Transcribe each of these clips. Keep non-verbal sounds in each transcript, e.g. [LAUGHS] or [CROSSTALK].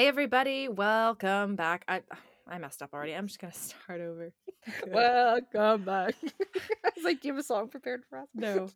Hey everybody, welcome back. I I messed up already. I'm just gonna [LAUGHS] start over. [LAUGHS] [LAUGHS] Welcome back. I was like, do you have a song prepared for us? No.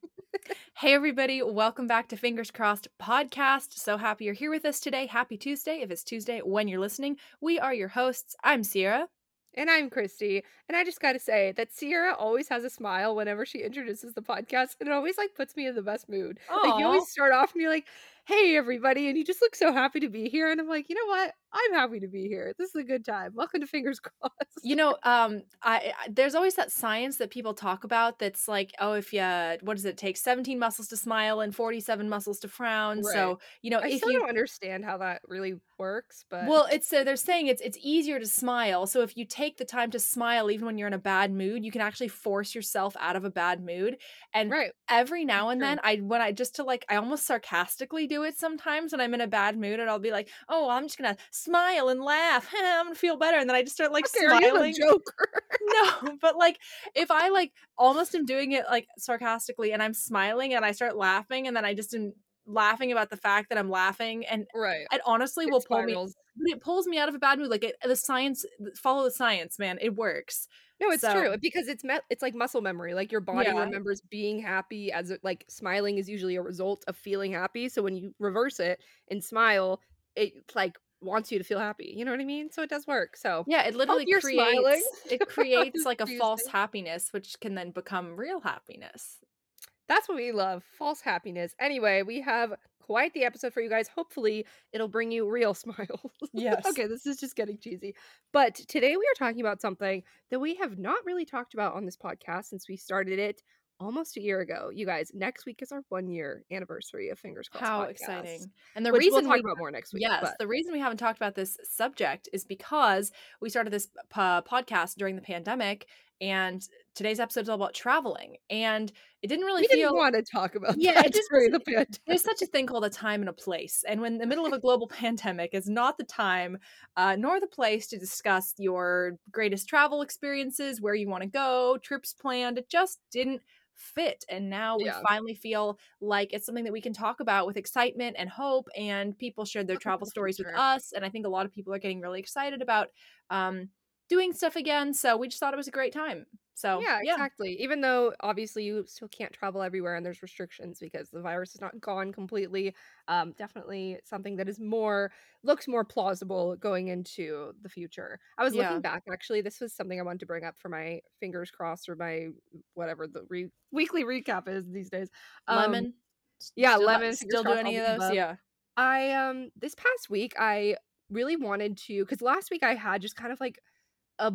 hey everybody, welcome back to Fingers Crossed podcast. So happy you're here with us today. Happy Tuesday. If it's Tuesday when you're listening, we are your hosts. I'm Sierra. And I'm Kristee. And I just got to say that Sierra always has a smile whenever she introduces the podcast. And it always like puts me in the best mood. Like you always start off and you're like, hey, everybody. And you just look so happy to be here. And I'm like, you know what? I'm happy to be here. This is a good time. Welcome to Fingers [LAUGHS] Crossed. You know, um, I, I there's always that science that people talk about that's like, oh, if you what does it take? 17 muscles to smile and 47 muscles to frown. Right. So you know, I if still you don't understand how that really works, but Well, it's uh, they're saying it's it's easier to smile. So if you take the time to smile even when you're in a bad mood, you can actually force yourself out of a bad mood. And right. every now and then I when I just to like I almost sarcastically do it sometimes when I'm in a bad mood and I'll be like, "Oh, I'm just going to smile and laugh. [LAUGHS] I'm to feel better." And then I just start like Okay, smiling. Joker? [LAUGHS] no, but like if I like almost am doing it like sarcastically and I'm smiling and I start laughing and then I just am laughing about the fact that I'm laughing and right. it honestly It will pull me it pulls me out of a bad mood. Like it, the science, follow the science, man. It works. No, it's So- true because it's me- it's like muscle memory. Like your body Yeah. remembers being happy as like smiling is usually a result of feeling happy. So when you reverse it and smile, it like wants you to feel happy. You know what I mean? So it does work. So Yeah, it literally creates smiling it [LAUGHS] creates like a false happiness, which can then become real happiness. that's what we love. False happiness. Anyway, we have quite the episode for you guys. Hopefully, it'll bring you real [LAUGHS] smiles. Yes. okay, this is just getting cheesy. But today we are talking about something that we have not really talked about on this podcast since we started it almost a year ago. You guys, next week is our one year anniversary of Fingers Crossed. How podcast, exciting! And the reason we'll talk we about more next week. Yes, but- the reason we haven't talked about this subject is because we started this p- podcast during the pandemic, and today's episode is all about traveling, and it didn't really we feel didn't want to talk about Yeah, it just during the pandemic. there's such a thing called a time and a place and when the middle of a global pandemic is not the time uh, nor the place to discuss your greatest travel experiences where you want to go trips planned it just didn't fit and now we Yeah. finally feel like it's something that we can talk about with excitement and hope and people shared their travel for the stories with us and i think a lot of people are getting really excited about um, doing stuff again so we just thought it was a great time so yeah, exactly. Even though obviously you still can't travel everywhere and there's restrictions because the virus is not gone completely. Um, definitely something that is more looks more plausible going into the future. I was Yeah. looking back actually. This was something I wanted to bring up for my fingers crossed or my whatever the re- weekly recap is these days. Um, lemon yeah, still, lemon. still do any of those above. yeah I um this past week I really wanted to because last week I had just kind of like a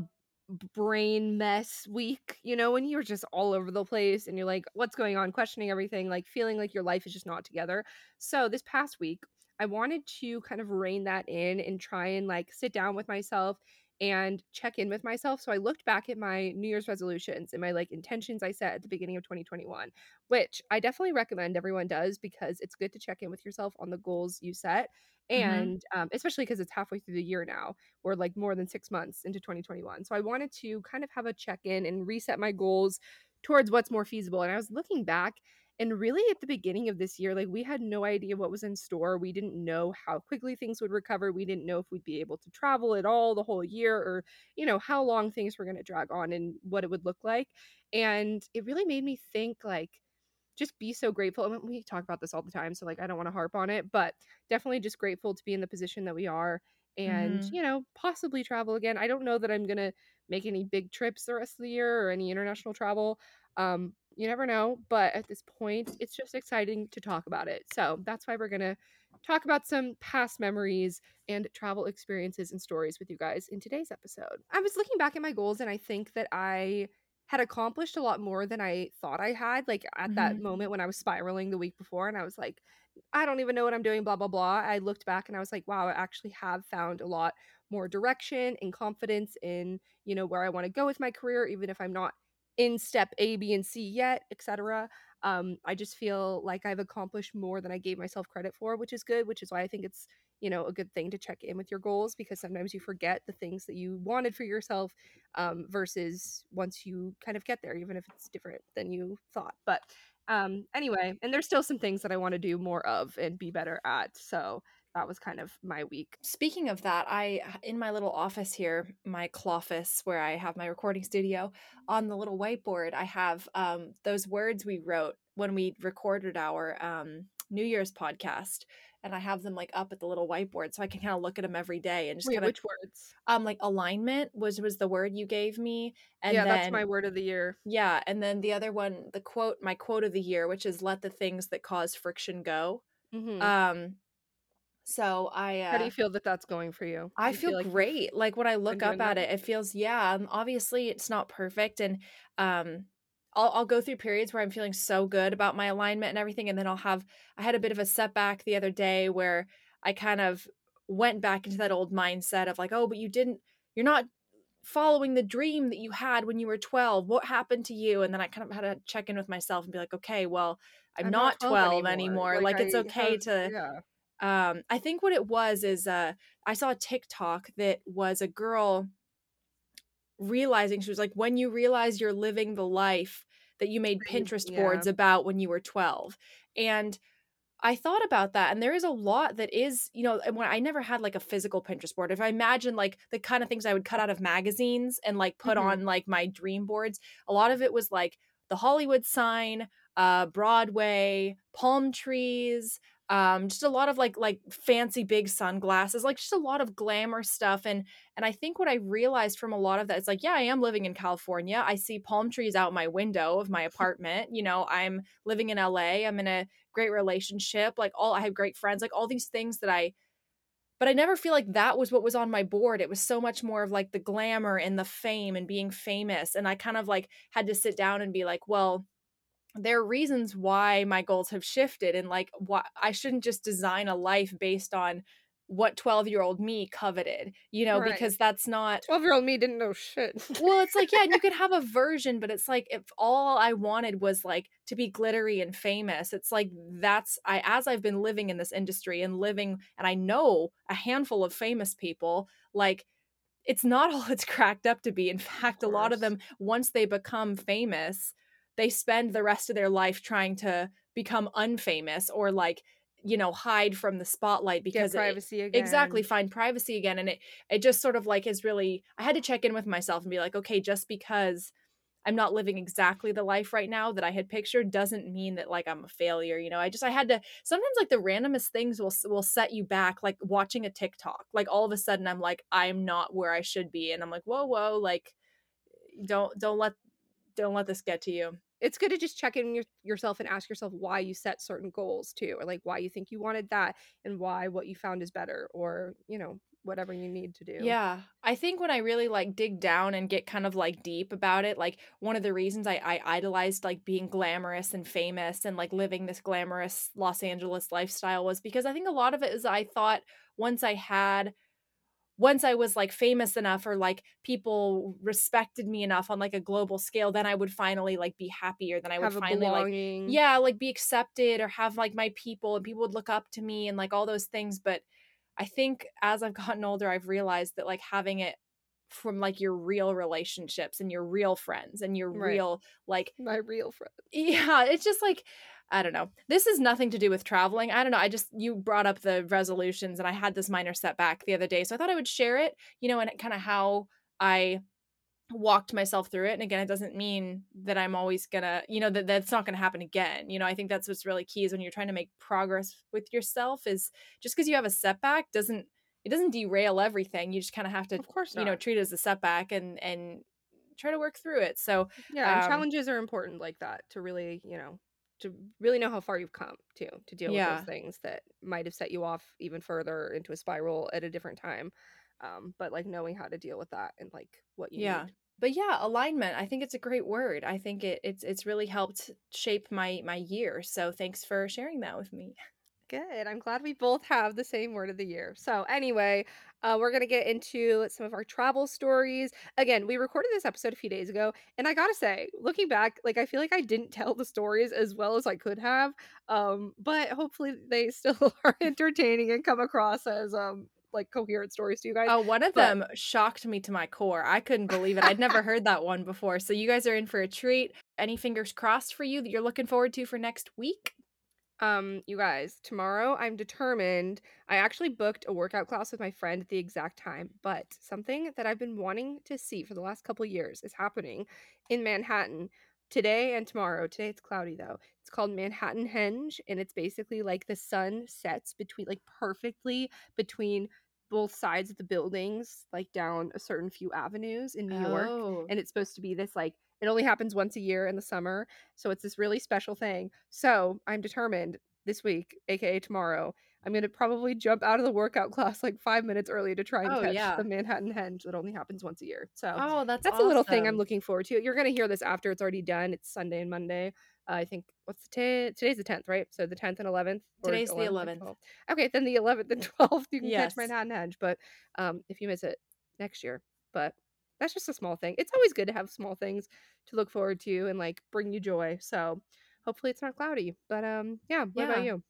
brain mess week, you know, when you're just all over the place and you're like, what's going on, questioning everything, like feeling like your life is just not together. So this past week, I wanted to kind of rein that in and try and like sit down with myself and check in with myself. So I looked back at my New Year's resolutions and my like intentions I set at the beginning of 2021, which I definitely recommend everyone does because it's good to check in with yourself on the goals you set. Mhm. And um, especially because it's halfway through the year now, or like more than six months into 2021. So I wanted to kind of have a check in and reset my goals towards what's more feasible. And I was looking back and really at the beginning of this year, like we had no idea what was in store. We didn't know how quickly things would recover. We didn't know if we'd be able to travel at all the whole year or, you know, how long things were going to drag on and what it would look like. And it really made me think like, just be so grateful. And we talk about this all the time. So, like, I don't want to harp on it, but definitely just grateful to be in the position that we are and, Mhm. you know, possibly travel again. I don't know that I'm going to make any big trips the rest of the year or any international travel. Um, you never know, but at this point, it's just exciting to talk about it. So that's why we're going to talk about some past memories and travel experiences and stories with you guys in today's episode. I was looking back at my goals and I think that I had accomplished a lot more than I thought I had. Like at that mm-hmm. moment when I was spiraling the week before and I was like, I don't even know what I'm doing, blah, blah, blah. I looked back and I was like, wow, I actually have found a lot more direction and confidence in, you know, where I want to go with my career, even if I'm not in step A, B, and C yet, etc. Um, I just feel like I've accomplished more than I gave myself credit for, which is good, which is why I think it's, you know, a good thing to check in with your goals because sometimes you forget the things that you wanted for yourself um, versus once you kind of get there, even if it's different than you thought. But um, anyway, and there's still some things that I want to do more of and be better at. So that was kind of my week. Speaking of that, I in my little office here, my cloffice where I have my recording studio, on the little whiteboard, I have um, those words we wrote when we recorded our um, New Year's podcast, and I have them like up at the little whiteboard, so I can kind of look at them every day and just kind of which words? um like alignment was was the word you gave me, and yeah, then that's my word of the year. yeah, and then the other one, the quote, my quote of the year, which is "Let the things that cause friction go." Mhm. Um, so I uh, How do you feel that that's going for you? I you feel like great. Like when I look up at that? it, it feels yeah. Um, obviously, it's not perfect, and um, I'll I'll go through periods where I'm feeling so good about my alignment and everything, and then I'll have I had a bit of a setback the other day where I kind of went back into that old mindset of like, oh, but you didn't, you're not following the dream that you had when you were 12. What happened to you? And then I kind of had to check in with myself and be like, okay, well, I'm, I'm not 12 anymore. anymore. Like it's I okay have to yeah. Um i think what it was is uh i saw a tiktok that was a girl realizing she was like when you realize you're living the life that you made pinterest yeah. boards about when you were 12 and i thought about that and there is a lot that is you know when i never had like a physical pinterest board if i imagine like the kind of things i would cut out of magazines and like put Mhm. on like my dream boards a lot of it was like the hollywood sign uh broadway palm trees um just a lot of like like fancy big sunglasses like just a lot of glamour stuff and and i think what i realized from a lot of that is like yeah i am living in california i see palm trees out my window of my [LAUGHS] apartment you know i'm living in la i'm in a great relationship like all i have great friends like all these things that i but i never feel like that was what was on my board it was so much more of like the glamour and the fame and being famous and i kind of like had to sit down and be like well there are reasons why my goals have shifted and like why I shouldn't just design a life based on what 12 year old me coveted, you know, Right. because that's not 12 year old me didn't know shit. well, it's like, yeah, and you could have a [LAUGHS] version, but it's like if all I wanted was like to be glittery and famous, it's like that's I as I've been living in this industry and living and I know a handful of famous people, like it's not [LAUGHS] all it's cracked up to be. In fact, a lot of them, once they become famous, they spend the rest of their life trying to become unfamous or like, you know, hide from the spotlight Get because it- privacy again. exactly find privacy again and it it just sort of like is really i had to check in with myself and be like okay just because i'm not living exactly the life right now that i had pictured doesn't mean that like i'm a failure you know i just i had to sometimes like the randomest things will will set you back like watching a tiktok like all of a sudden i'm like i'm not where i should be and i'm like whoa whoa like don't don't let don't let this get to you It's good to just check in your, yourself and ask yourself why you set certain goals too, or like why you think you wanted that and why what you found is better, or you know, whatever you need to do. Yeah. I think when I really like dig down and get kind of like deep about it, like one of the reasons I, I idolized like being glamorous and famous and like living this glamorous Los Angeles lifestyle was because I think a lot of it is I thought once I had once I was like famous enough or like people respected me enough on like a global scale, then I would finally like be happier. Then I would Have a finally like yeah like be accepted or have like my people and people would look up to me and like all those things but i think as i've gotten older i've realized that like having it from like your real relationships and your real friends and your Right. real like My real friend. yeah it's just like i don't know. This is nothing to do with traveling. I don't know. I just you brought up the resolutions and i had this minor setback the other day so i thought i would share it you know and kind of how i walked myself through it and again it doesn't mean that i'm always gonna you know that that's not gonna happen again you know i think that's what's really key is when you're trying to make progress with yourself is just because you have a setback doesn't it doesn't derail everything you just kind of have to Of course you know treat it as a setback and and try to work through it so Yeah, um, challenges are important like that to really, you know, to really know how far you've come too, to deal with those things that might have set you off even further into a spiral at a different time. Um, but like knowing how to deal with that and like what you yeah need. but yeah alignment i think it's a great word i think it it's it's really helped shape my my year so thanks for sharing that with me Good. I'm glad we both have the same word of the year. So, anyway, uh, we're going to get into some of our travel stories. Again, we recorded this episode a few days ago, and I got to say, looking back, like I feel like I didn't [LAUGHS] tell the stories as well as I could have. Um, but hopefully they still [LAUGHS] are entertaining and come across as um like coherent stories to you guys. Oh, one of But- them shocked me to my core. I couldn't believe it. I'd never [LAUGHS] heard that one before. So you guys are in for a treat. Any fingers crossed for you that you're looking forward to for next week? Um, you guys, tomorrow I'm determined. I actually booked a workout class with my friend at the exact time, but something that I've been wanting to see for the last couple years is happening in Manhattan today and tomorrow. Today it's cloudy though. It's called Manhattan Henge, and it's basically like the sun sets between like perfectly between both sides of the buildings, like down a certain few avenues in New York. Oh. And it's supposed to be this like it only happens once a year in the summer. So it's this really special thing. So I'm determined this week, aka tomorrow, I'm gonna probably jump out of the workout [LAUGHS] class like five minutes early to try and Oh, catch yeah. the Manhattan Henge that only happens once a year. So Oh, that's that's a little thing I'm looking forward to. You're gonna hear this after it's already done. It's Sunday and Monday. Uh, I think what's the t- today's the 10th, right? So the 10th and 11th. Today's the 11th and 11th. Okay, then the 11th and [LAUGHS] 12th you can Yes. catch Manhattan Henge. But um, if you miss it next year, but that's just a small thing. It's always good to have small things to look forward to and like bring you joy. So hopefully it's not cloudy. But um, yeah. What Yeah. about you?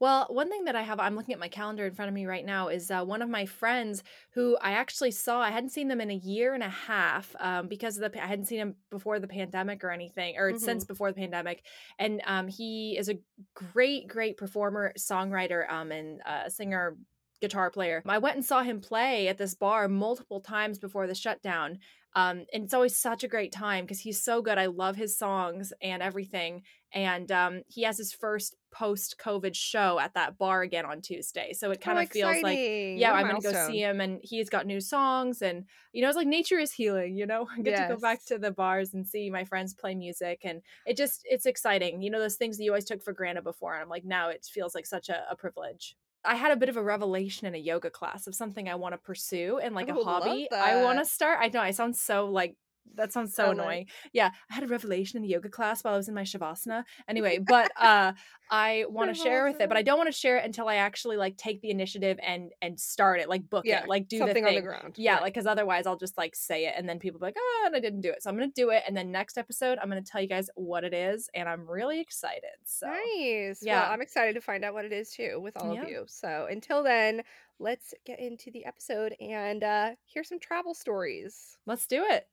Well, one thing that I have, I'm looking at my calendar in front of me right now, is uh, one of my friends who I actually saw. I hadn't seen them in a year and a half um, because of the. I hadn't seen him before the pandemic or anything, or since before the pandemic. And um, he is a great, great performer, songwriter, um, and uh, singer, guitar player. I went and saw him play at this bar multiple times before the shutdown. Um, and it's always such a great time because he's so good. I love his songs and everything and um, he has his first post COVID show at that bar again on Tuesday. So it kind oh, of feels like, yeah, I'm gonna go see him, and he's got new songs, and you know, it's like nature is healing. You know, [LAUGHS] I get to go back to the bars and see my friends play music, and it just it's exciting. You know, those things that you always took for granted before, and I'm like, now it feels like such a, a privilege. I had a bit of a revelation in a yoga class of something I want to pursue and like I a oh, hobby. I want to start. I know I sound so like that sounds so annoying yeah i had a revelation in the yoga class while i was in my shavasana anyway [LAUGHS] but uh i want to share with it but i don't want to share it until i actually like take the initiative and and start it like book Yeah, it like do something the on thing the ground. yeah Right. like because otherwise i'll just like say it and then people be like oh and i didn't do it so i'm gonna do it and then next episode i'm gonna tell you guys what it is and i'm really excited so Nice. yeah. Well, I'm excited to find out what it is too with all Yeah. of you. So until then, let's get into the episode and uh hear some travel stories. Let's do it.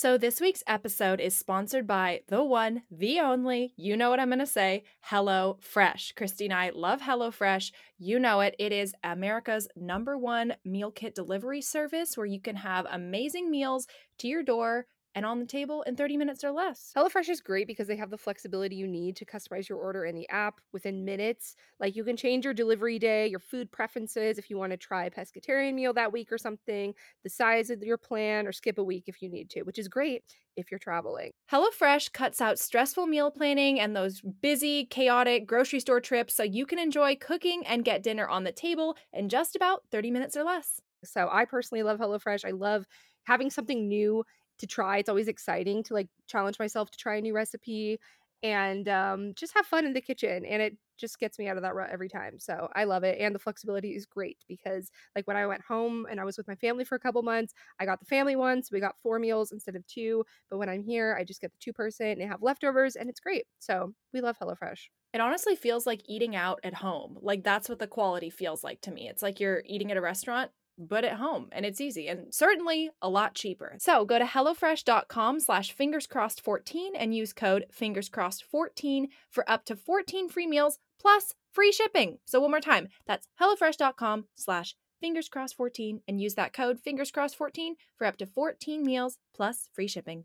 So, this week's episode is sponsored by the one, the only, you know what I'm going to say, Hello Fresh. Kristee and I love Hello Fresh. You know it. It is America's number one meal kit delivery service where you can have amazing meals to your door and on the table in 30 minutes or less. HelloFresh is great because they have the flexibility you need to customize your order in the app within minutes. Like you can change your delivery day, your food preferences if you want to try a pescatarian meal that week or something, the size of your plan, or skip a week if you need to, which is great if you're traveling. HelloFresh cuts out stressful meal planning and those busy, chaotic grocery store trips so you can enjoy cooking and get dinner on the table in just about 30 minutes or less. So I personally love HelloFresh. I love having something new to try. It's always exciting to like challenge myself to try a new recipe and um, just have fun in the kitchen. And it just gets me out of that rut every time. So I love it. And the flexibility is great because like when I went home and I was with my family for a couple months, I got the family one. So we got four meals instead of two. But when I'm here, I just get the two person and have leftovers and it's great. So we love HelloFresh. It honestly feels like eating out at home. Like that's what the quality feels like to me. It's like you're eating at a restaurant, but at home and it's easy and certainly a lot cheaper. So go to HelloFresh.com slash fingerscrossed14 and use code fingerscrossed14 for up to 14 free meals plus free shipping. So one more time, that's HelloFresh.com slash fingerscrossed14 and use that code fingerscrossed14 for up to 14 meals plus free shipping.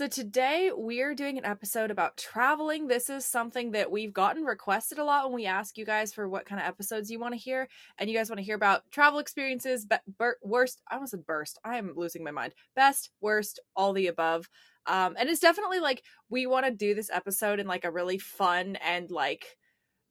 So today we're doing an episode about traveling. This is something that we've gotten requested a lot when we ask you guys for what kind of episodes you want to hear, and you guys want to hear about travel experiences, but bur- worst. I almost said burst. I am losing my mind. Best, worst, all the above. Um, and it's definitely like we want to do this episode in like a really fun and like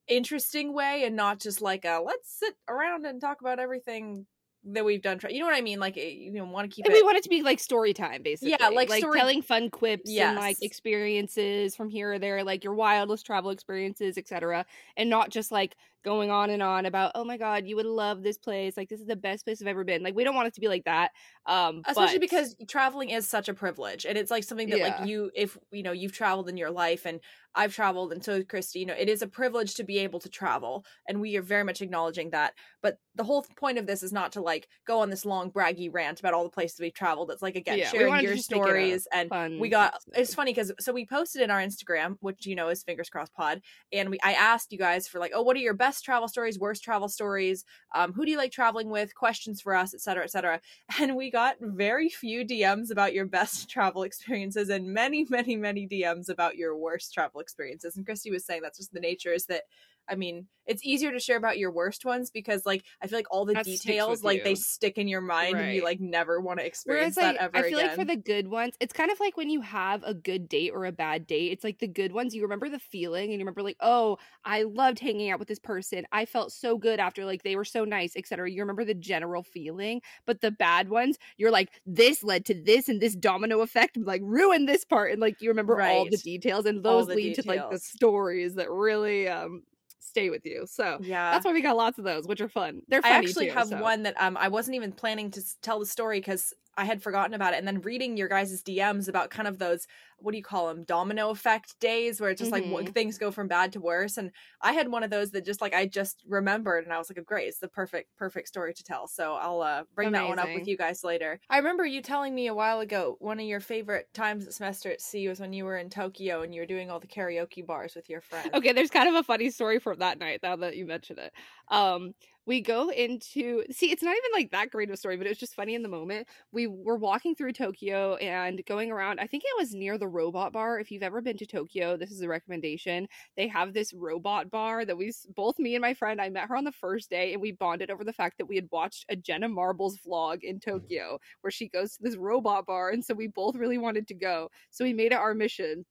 interesting way, and not just like a let's sit around and talk about everything that we've done. You know what I mean? Like eh, you know, want to keep And it. we want it to be like story time, basically. Yeah, like story- telling fun quips and like experiences from here or there, like your wildest travel experiences, etc. And not just like going on and on about, oh my god, you would love this place. Like this is the best place I've ever been. Like we don't want it to be like that. Um, especially but, because traveling is such a privilege, and it's like something that Yeah. like you, if you know, you've traveled in your life, and I've traveled, and so Kristee. You know, it is a privilege to be able to travel, and we are very much acknowledging that. But the whole point of this is not to like go on this long braggy rant about all the places we've traveled. It's like again Yeah, sharing your just make it a stories, and fun we got. It's funny because so we posted in our Instagram, which you know is Fingers Crossed Pod, and we I asked you guys for like, oh, what are your best travel stories, worst travel stories? Um, who do you like traveling with? Questions for us, et cetera, et cetera. [LAUGHS] And we got very few DMs about your best [LAUGHS] travel experiences and many, many, many DMs about your worst travel experiences. And Kristee was saying that's just the nature is that I mean, it's easier to share about your worst ones because like I feel like all the That details like they stick in your mind and you like never want to experience Whereas that like, ever I feel again. like for the good ones, it's kind of like when you have a good date or a bad date. It's like the good ones, you remember the feeling and you remember like, oh, I loved hanging out with this person. I felt so good after like they were so nice, etc. You remember the general feeling, but the bad ones, you're like, this led to this and this domino effect like ruined this part, and like you remember all the details, and those lead to like the stories that really um stay with you. So yeah. that's why we got lots of those, which are fun. They're funny I actually too, have so. one that um I wasn't even planning to tell the story because I had forgotten about it, and then reading your guys' DMs about kind of those what do you call them domino effect days where it's just like Mhm. what, things go from bad to worse, and I had one of those that just like I just remembered, and I was like, oh, great, it's the perfect perfect story to tell. So I'll uh bring that one up with you guys later. I remember you telling me a while ago one of your favorite times at semester at sea was when you were in Tokyo and you were doing all the karaoke bars with your friends. Okay, there's kind of a funny story from that night now that you mention it. Um, we go into see, it's not even like that great of a story, but it was just funny in the moment. We were walking through Tokyo and going around. I think it was near the robot bar. If you've ever been to Tokyo, this is a recommendation. They have this robot bar that we both me and my friend. I met her on the first day, and we bonded over the fact that we had watched a Jenna Marbles vlog in Tokyo where she goes to this robot bar, and so we both really wanted to go. So we made it our mission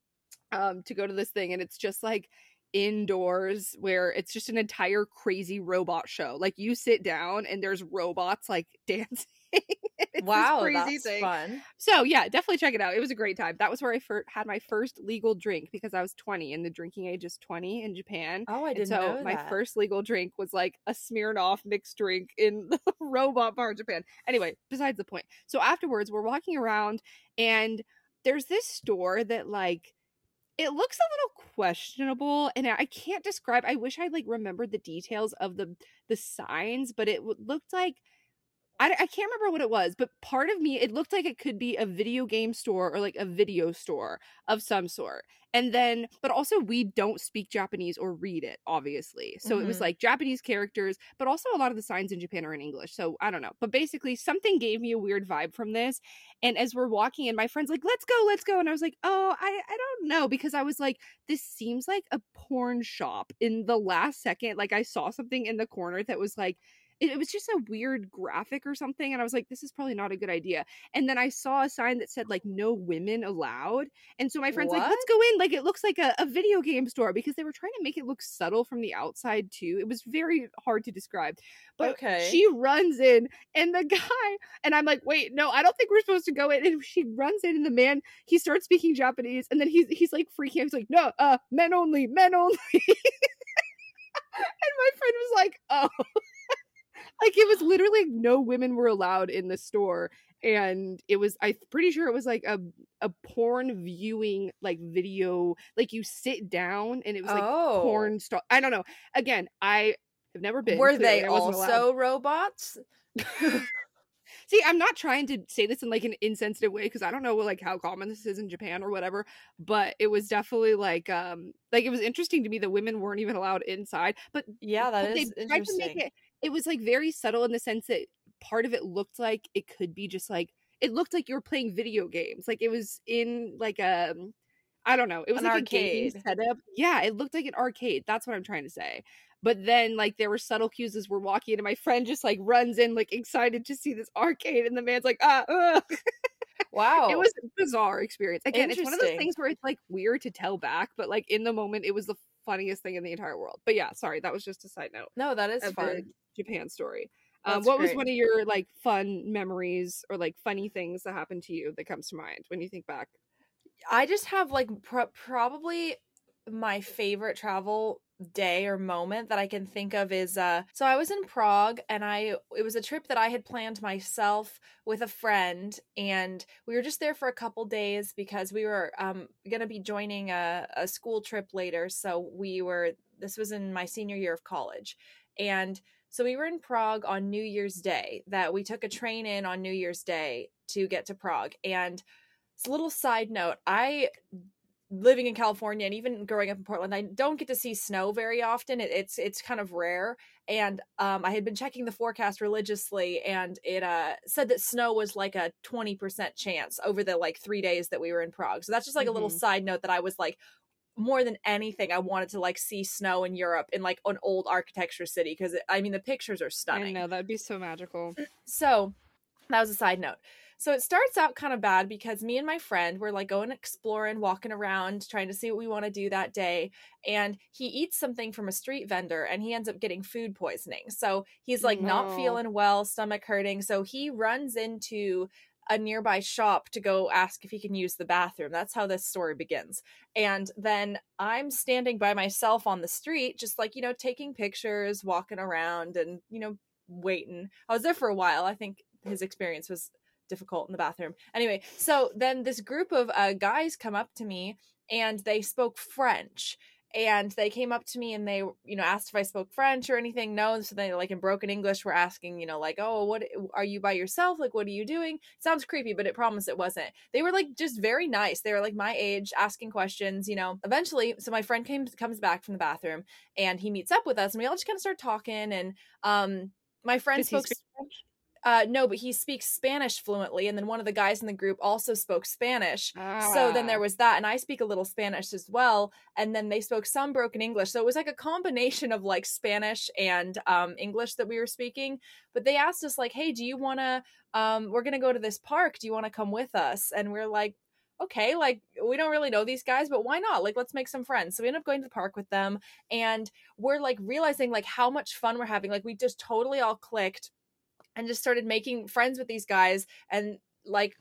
um to go to this thing and it's just like indoors where it's just an entire crazy robot show like you sit down and there's robots like [LAUGHS] dancing It's wow, crazy that's thing. fun. so yeah definitely check it out it was a great time that was where i fir- had my first legal drink because i was 20 and the drinking age is 20 in japan Oh, I didn't so know my first legal drink was like a Smirnoff mixed drink in the [LAUGHS] robot bar in Japan. Anyway, besides the point. So afterwards, we're walking around and there's this store that like it looks a little questionable and I can't describe. I wish I like remembered the details of the the signs, but it looked like I, I can't remember what it was, but part of me, it looked like it could be a video game store or like a video store of some sort. And then, but also, we don't speak Japanese or read it, obviously. So it was Mhm. like Japanese characters, but also a lot of the signs in Japan are in English. So I don't know. But basically, something gave me a weird vibe from this. And as we're walking in, my friend's like, let's go, let's go. And I was like, oh, I, I don't know. Because I was like, this seems like a porn shop. In the last second, like I saw something in the corner that was like, it, it was just a weird graphic or something and i was like this is probably not a good idea. And then i saw a sign that said like no women allowed. And so my friend's like let's go in. Like it looks like a, a video game store because they were trying to make it look subtle from the outside too. It was very hard to describe. But Okay. she runs in and the [LAUGHS] guy and i'm like wait no i don't think we're supposed to go in. And she runs in and the man he starts speaking japanese and then he's he's like freaking out. He's like no uh men only men only. [LAUGHS] And my friend was like oh like it was literally no women were allowed in the store and it was i'm pretty sure it was like a a porn viewing like video like you sit down and it was like oh. porn star i don't know again i have never been Were they allowed. also robots? [LAUGHS] see i'm not trying to say this in like an insensitive way because i don't know like how common this is in japan or whatever but it was definitely like um like it was interesting to me that women weren't even allowed inside but Yeah, that but is they tried to interesting. It was like very subtle in the sense that part of it looked like it could be just like it looked like you were playing video games like it was in like a i don't know it was An like a game arcade. setup yeah it looked like an arcade that's what i'm trying to say but then like there were subtle cues as we're walking and my friend just like runs in like excited to see this arcade and the man's like ah ugh. [LAUGHS] Wow. it was a bizarre experience again it's one of those things where it's like weird to tell back but like in the moment it was the funniest thing in the entire world but yeah sorry that was just a side note no, that is fun. Japan story. Um, what was one of your like fun memories or like funny things that happened to you that comes to mind when you think back? I just have like pro- probably my favorite travel day or moment that I can think of is uh so I was in Prague and I it was a trip that I had planned myself with a friend and we were just there for a couple days because we were um going to be joining a a school trip later. So we were this was in my senior year of college. And so we were in Prague on New Year's Day that we took a train in on New Year's Day to get to Prague. And it's a little side note I living in California and even growing up in Portland, I don't get to see snow very often. It, it's it's kind of rare. And um, I had been checking the forecast religiously, and it uh, said that snow was like a twenty percent chance over the like three days that we were in Prague. So that's just like mm-hmm. a little mm-hmm. side note that I was like, more than anything, I wanted to like see snow in Europe in like an old architecture city because I mean the pictures are stunning. I know that'd be so magical. So that was a side note. So it starts out kind of bad because me and my friend were like going exploring, walking around, trying to see what we want to do that day. And he eats something from a street vendor and he ends up getting food poisoning. So he's like no. not feeling well, stomach hurting. So he runs into a nearby shop to go ask if he can use the bathroom. That's how this story begins. And then I'm standing by myself on the street, just like, you know, taking pictures, walking around, and, you know, waiting. I was there for a while. I think his experience was difficult in the bathroom. Anyway, so then this group of uh, guys come up to me and they spoke French. And they came up to me and they, you know, asked if I spoke French or anything. No, so they like in broken English were asking, you know, like, oh, what are you by yourself? Like, what are you doing? Sounds creepy, but it promised it wasn't. They were like just very nice. They were like my age, asking questions. You know, eventually, so my friend came comes back from the bathroom and he meets up with us, and we all just kind of start talking. And um, my friend Does spoke. Uh, no, but he speaks Spanish fluently, and then one of the guys in the group also spoke Spanish. Ah. So then there ah. was that, and I speak a little Spanish as well. And then they spoke some broken English, so it was like a combination of like Spanish and um, English that we were speaking. But they asked us like, "Hey, do you want to? Um, we're gonna go to this park. Do you want to come with us?" And we're like, okay, like we don't really know these guys, but why not? Like, let's make some friends. So we end up going to the park with them, and we're like realizing like how much fun we're having. Like we just totally all clicked and just started making friends with these guys and like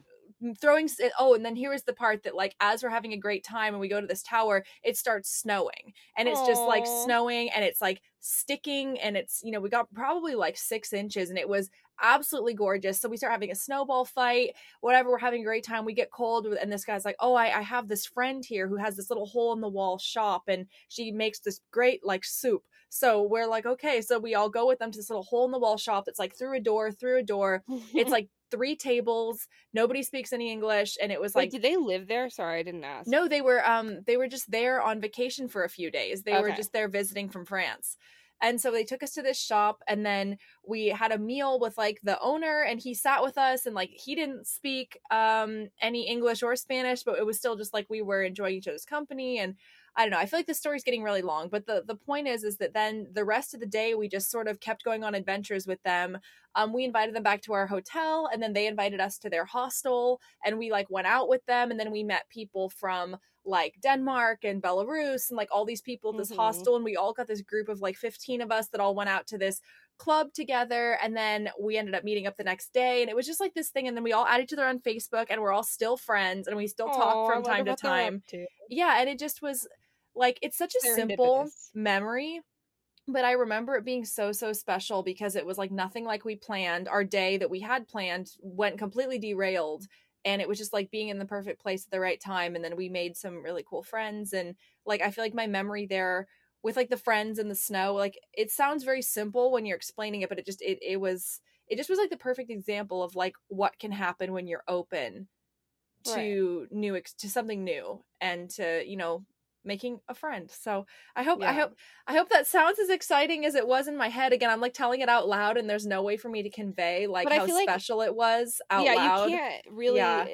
throwing eh, oh and then here is the part that like as we're having a great time and we go to this tower it starts snowing. And it's Aww. just like snowing and it's like sticking and it's you know we got probably like six inches and it was absolutely gorgeous. So we start having a snowball fight whatever we're having a great time we get cold and this guy's like oh I, I have this friend here who has this little hole in the wall shop and she makes this great like soup so we're like, okay, so we all go with them to this little hole in the wall shop that's like through a door, through a door. it's [LAUGHS] like three tables. Nobody speaks any English, and it was Wait, like, did they live there? Sorry, I didn't ask. No, they were um they were just there on vacation for a few days. They okay. were just there visiting from France. And so they took us to this shop and then we had a meal with like the owner and he sat with us and like he didn't speak um any English or Spanish, but it was still just like we were enjoying each other's company and I don't know. I feel like the story's getting really long, but the the point is is that then the rest of the day we just sort of kept going on adventures with them. Um, we invited them back to our hotel, and then they invited us to their hostel, and we like went out with them, and then we met people from like Denmark and Belarus and like all these people at this mm-hmm. hostel, and we all got this group of like fifteen of us that all went out to this club together and then we ended up meeting up the next day and it was just like this thing and then we all added each other on facebook and we're all still friends and we still Aww, talk from time to time to. yeah and it just was like it's such a simple memory, but I remember it being so so special because it was like nothing like we planned. Our day that we had planned went completely derailed and it was just like being in the perfect place at the right time and then we made some really cool friends and like I feel like my memory there with like the friends in the snow like it sounds very simple when you're explaining it but it just it, it was it just was like the perfect example of like what can happen when you're open to right. new to something new and to you know making a friend. So I hope yeah. I hope I hope that sounds as exciting as it was in my head. Again, I'm like telling it out loud and there's no way for me to convey like how special like, it was out yeah, loud. you can't really yeah.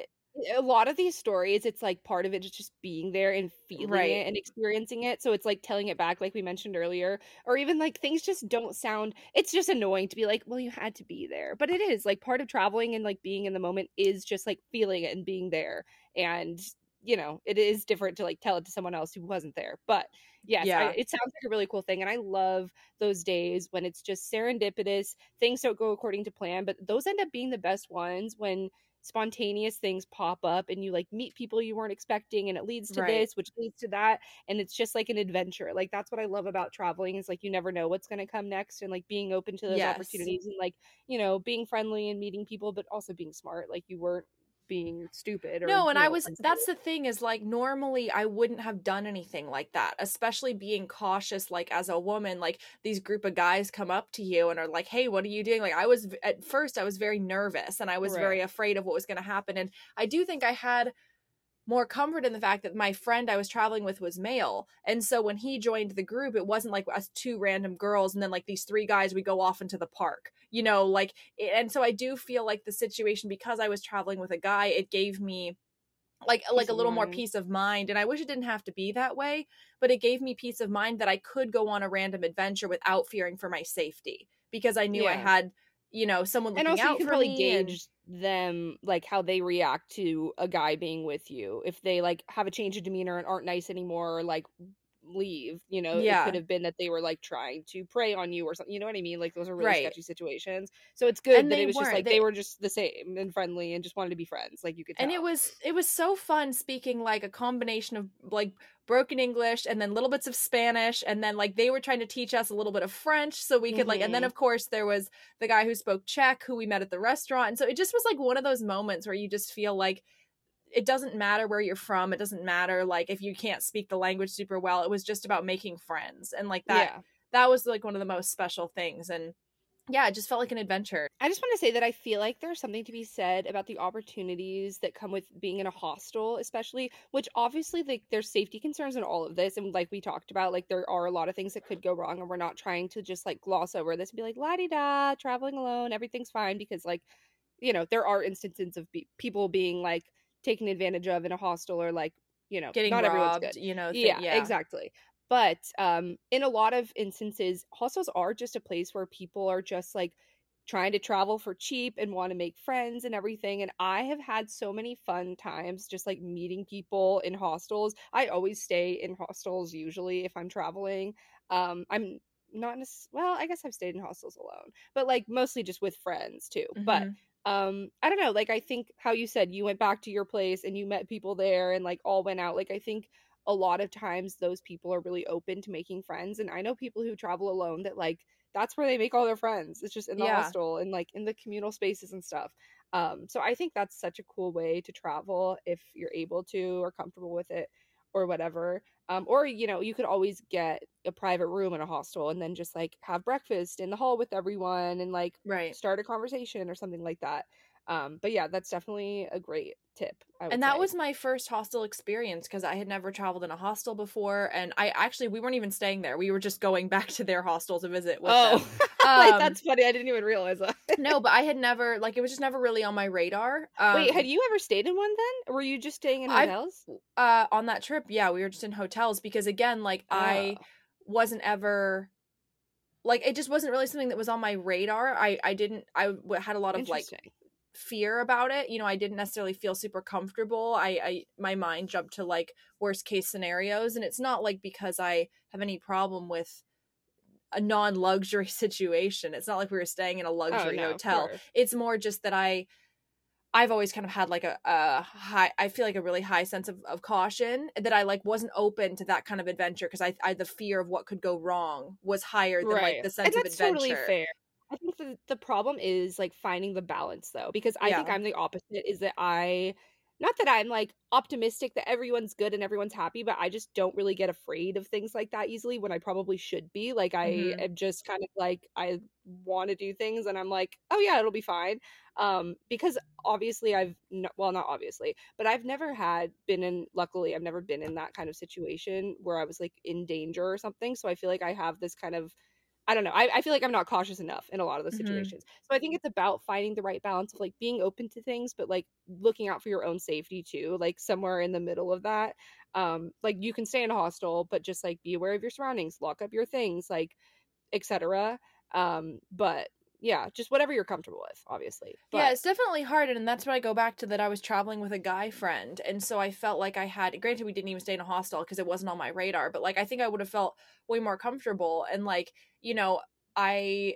A lot of these stories it's like part of it is just being there and feeling right. it and experiencing it so it's like telling it back like we mentioned earlier or even like things just don't sound it's just annoying to be like well you had to be there but it is like part of traveling and like being in the moment is just like feeling it and being there and you know it is different to like tell it to someone else who wasn't there but yes yeah. I, it sounds like a really cool thing and i love those days when it's just serendipitous things don't go according to plan but those end up being the best ones when spontaneous things pop up and you like meet people you weren't expecting and it leads to Right. this which leads to that and it's just like an adventure like that's what i love about traveling is like you never know what's going to come next and like being open to those Yes. opportunities and like you know being friendly and meeting people but also being smart like you weren't being stupid or no and you i was that's the thing is like normally i wouldn't have done anything like that especially being cautious like as a woman like these group of guys come up to you and are like hey what are you doing? Like i was at first i was very nervous and i was very afraid of what was going to happen and i do think i had more comfort in the fact that my friend I was traveling with was male. And so when he joined the group, it wasn't like us two random girls and then like these three guys we go off into the park. You know, like and so I do feel like the situation because I was traveling with a guy, it gave me like like a little more peace of mind and I wish it didn't have to be that way, but it gave me peace of mind that I could go on a random adventure without fearing for my safety because I knew I had you know someone and looking also out you can for probably me and- gauge them like how they react to a guy being with you if they like have a change of demeanor and aren't nice anymore or like leave you know Yeah. it could have been that they were like trying to prey on you or something you know what i mean like those are really Right. sketchy situations so it's good And that it was just like They- they, were just the same and friendly and just wanted to be friends like you could tell. and it was it was so fun speaking like a combination of like broken english and then little bits of spanish and then like they were trying to teach us a little bit of french so we could like and then Mhm. of course there was the guy who spoke czech who we met at the restaurant and so it just was like one of those moments where you just feel like it doesn't matter where you're from it doesn't matter like if you can't speak the language super well it was just about making friends and like that yeah that was like one of the most special things and yeah it just felt like an adventure. I just want to say that I feel like there's something to be said about the opportunities that come with being in a hostel, especially, which obviously like there's safety concerns in all of this. And like we talked about, like there are a lot of things that could go wrong, and we're not trying to just like gloss over this and be like, la di da, traveling alone, everything's fine because like, you know, there are instances of be- people being like taken advantage of in a hostel or like, you know, getting not everyone's robbed good you know thi- yeah, yeah. exactly but um in a lot of instances hostels are just a place where people are just like trying to travel for cheap and want to make friends and everything and i have had so many fun times just like meeting people in hostels i always stay in hostels usually if i'm traveling um i'm not necess- well i guess i've stayed in hostels alone but like mostly just with friends too but Mhm. um i don't know like i think how you said you went back to your place and you met people there and like all went out like i think a lot of times those people are really open to making friends and i know people who travel alone that like that's where they make all their friends it's just in the Yeah. hostel and like in the communal spaces and stuff um so i think that's such a cool way to travel if you're able to or comfortable with it or whatever um or you know you could always get a private room in a hostel and then just like have breakfast in the hall with everyone and like right start a conversation or something like that. Um, but yeah, that's definitely a great tip. I and that say. was my first hostel experience because I had never traveled in a hostel before, and I actually we weren't even staying there. We were just going [LAUGHS] back to their hostel to visit with oh, [LAUGHS] like, Um, that's funny. I didn't even realize that. no, but I had [LAUGHS] never like it was just never really on my radar. Um, Wait, had you ever stayed in one then? Were you just staying in hotels? uh on that trip? Yeah, we were just in hotels because again, like I Oh. wasn't ever like it just wasn't really something that was on my radar. I I didn't I had a lot of like. Fear about it you know i didn't necessarily feel super comfortable. I i my mind jumped to like worst case scenarios and it's not like because i have any problem with a non-luxury [LAUGHS] situation. It's not like we were staying in a oh, luxury no, hotel. it's more just that i i've always kind of had like a, a high i feel like a really high sense of, of caution that i like wasn't open to that kind of adventure because I, I the fear of what could go wrong was higher than like the sense and of adventure totally fair. I think the, the problem is like finding the balance though, because I think I'm the opposite. Is that I, not that I'm like optimistic that everyone's good and everyone's happy, but I just don't really get afraid of things like that easily when I probably should be. Like I Mhm. am just kind of like I want to do things and I'm like, oh yeah, it'll be fine. Um, because obviously I've n- well not obviously, but I've never had been in. Luckily, I've never been in that kind of situation where I was like in danger or something. So I feel like I have this kind of I don't know. I, I feel like I'm not cautious enough in a lot of those Mhm. situations. So I think it's about finding the right balance of like being open to things, but like looking out for your own safety too, like somewhere in the middle of that. Um, like you can stay in a hostel, but just like be aware of your surroundings, lock up your things, like etc. Um, but yeah, just whatever you're comfortable with, obviously. But, yeah, it's definitely hard, and that's what I go back to that I was traveling with a guy friend, and so I felt like I had. Granted, we didn't even stay in a hostel because it wasn't on my radar, but like I think I would have felt way more comfortable, and like you know, I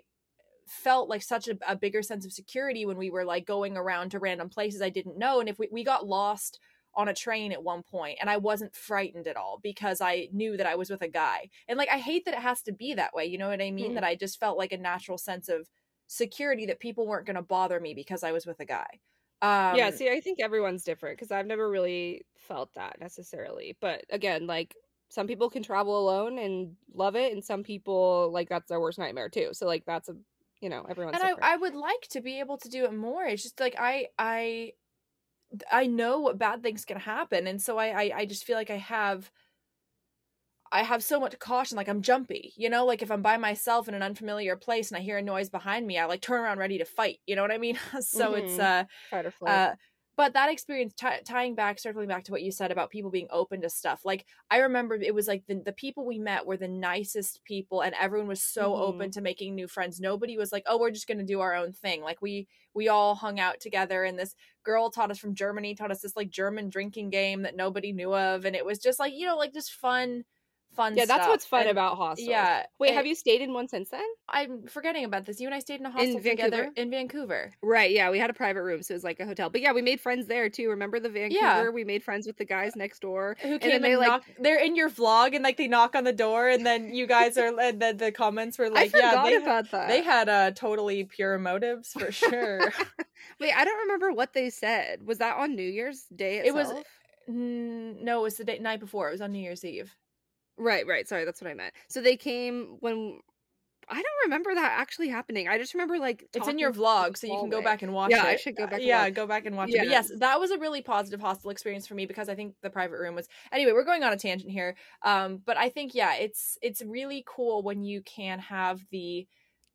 felt like such a, a bigger sense of security when we were like going around to random places I didn't know. And if we, we got lost on a train at one point and I wasn't frightened at all because I knew that I was with a guy. And like I hate that it has to be that way, you know what I mean? Mm. That I just felt like a natural sense of security that people weren't going to bother me because I was with a guy. Um, yeah, see, I think everyone's different because I've never really felt that necessarily. But again, like some people can travel alone and love it, and some people like that's their worst nightmare too. So like that's a you know everyone's and different. I, I would like to be able to do it more. It's just like I I I know what bad things can happen, and so I, I I just feel like I have I have so much caution, like I'm jumpy, you know, like if I'm by myself in an unfamiliar place and I hear a noise behind me, I like turn around ready to fight, you know what I mean? [LAUGHS] so mm-hmm. it's uh. Uh, but that experience t- tying back circling back to what you said about people being open to stuff like i remember it was like the, the people we met were the nicest people and everyone was so mm-hmm. open to making new friends nobody was like oh we're just going to do our own thing like we we all hung out together and this girl taught us from germany taught us this like german drinking game that nobody knew of and it was just like you know like just fun fun yeah stuff. that's what's fun and, about hostels yeah wait have you stayed in one since then i'm forgetting about this you and i stayed in a hostel in together in vancouver right yeah we had a private room so it was like a hotel but yeah we made friends there too remember the vancouver yeah. we made friends with the guys next door who came and, they like knock, they're in your vlog and like they knock on the door and then you guys are and then the comments were [LAUGHS] like yeah they about that they had uh totally pure motives for sure [LAUGHS] wait i don't remember what they said was that on new year's day itself? it was no, it was the day, night before. It was on New Year's Eve. Right, right. Sorry, that's what I meant. So they came when I don't remember that actually happening. I just remember like it's in your vlog, so you can go back and watch yeah, it. I should go back. yeah, go back and watch yeah. it. But yes, that was a really positive hostel experience for me because I think the private room was. Anyway, we're going on a tangent here, um, but I think yeah, it's it's really cool when you can have the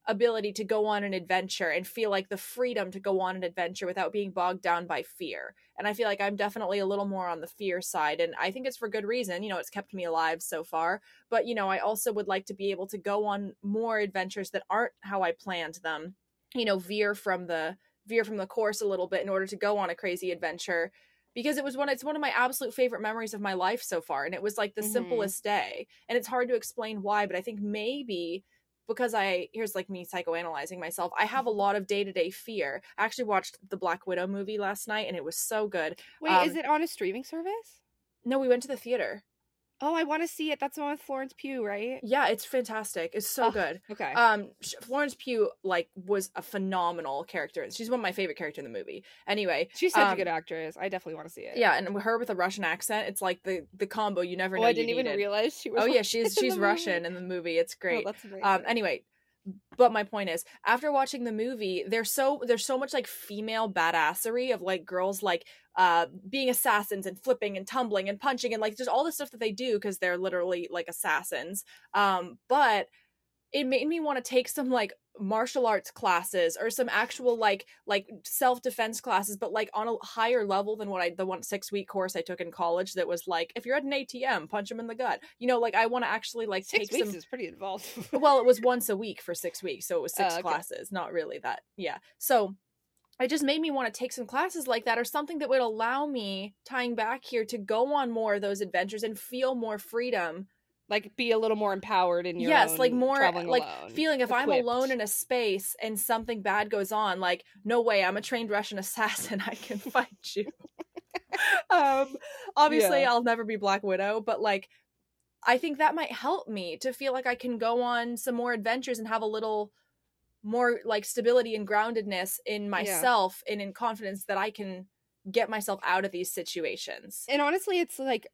ability to go on an adventure and feel like the freedom to go on an adventure without being bogged down by fear. And I feel like I'm definitely a little more on the fear side. And I think it's for good reason. You know, it's kept me alive so far. But, you know, I also would like to be able to go on more adventures that aren't how I planned them, you know, veer from the veer from the course a little bit in order to go on a crazy adventure because it was one it's one of my absolute favorite memories of my life so far and it was like the mm-hmm. simplest day and it's hard to explain why but i think maybe because I here's like me psychoanalyzing myself. I have a mm-hmm. lot of day to day fear. I actually watched the Black Widow movie last night and it was so good. Wait, um, is it on a streaming service? No, we went to the theater. Oh, I want to see it. That's the one with Florence Pugh, right? Yeah, it's fantastic. It's so oh, good. Okay. Um, Florence Pugh like was a phenomenal character. She's one of my favorite characters in the movie. Anyway, she's such um, a good actress. I definitely want to see it. Yeah, and her with a Russian accent, it's like the the combo you never oh, know. Oh, I didn't even needed. realize she was. Oh yeah, she's [LAUGHS] she's Russian in the movie. It's oh, great. Oh, that's amazing. Um, anyway, but my point is after watching the movie there's so there's so much like female badassery of like girls like uh being assassins and flipping and tumbling and punching and like just all the stuff that they do because they're literally like assassins. Um but it made me want to take some like martial arts classes or some actual like like self-defense classes but like on a higher level than what i the one six week course i took in college that was like if you're at an atm punch them in the gut. You know like i want to actually like six take weeks some is pretty involved. [LAUGHS] Well it was once a week for six weeks so it was [LAUGHS] six uh, okay. classes not really that yeah. So it just made me want to take some classes like that or something that would allow me tying back here to go on more of those adventures and feel more freedom like be a little more empowered in your yes like more like alone, feeling if equipped. i'm alone in a space and something bad goes on like no way i'm a trained russian assassin [LAUGHS] i can fight you [LAUGHS] um obviously yeah. i'll never be black widow but like i think that might help me to feel like i can go on some more adventures and have a little more like stability and groundedness in myself yeah. and in confidence that i can get myself out of these situations and honestly it's like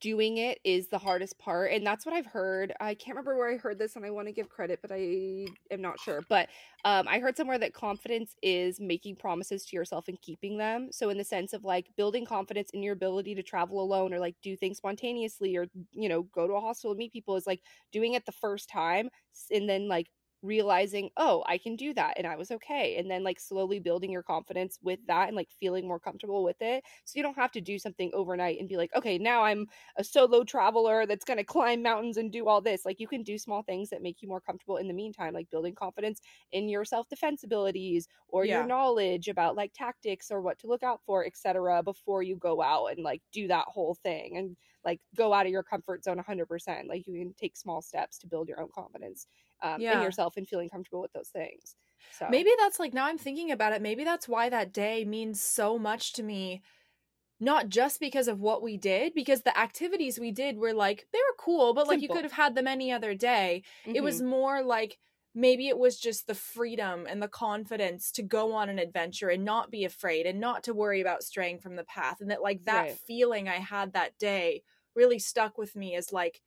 doing it is the hardest part and that's what i've heard i can't remember where i heard this and i want to give credit but i am not sure but um, i heard somewhere that confidence is making promises to yourself and keeping them so in the sense of like building confidence in your ability to travel alone or like do things spontaneously or you know go to a hostel and meet people is like doing it the first time and then like realizing, oh, I can do that and I was okay. And then like slowly building your confidence with that and like feeling more comfortable with it. So you don't have to do something overnight and be like, okay, now I'm a solo traveler that's going [LAUGHS] to climb mountains and do all this. Like you can do small things that make you more comfortable in the meantime, like building confidence in your self defense abilities or yeah. your knowledge about like tactics or what to look out for, etc. before you go out and like do that whole thing and like go out of your comfort zone 100%. Like you can take small steps to build your own confidence um, yeah. in yourself and feeling comfortable with those things. So Maybe that's like now I'm thinking about it, maybe that's why that day means so much to me. Not just because of what we did, because the activities we did were like they were cool, but like you could have had them any other day. It mhm. was more like maybe it was just the freedom and the confidence to go on an adventure and not be afraid and not to worry about straying from the path. And that like that Right. feeling I had that day really stuck with me as like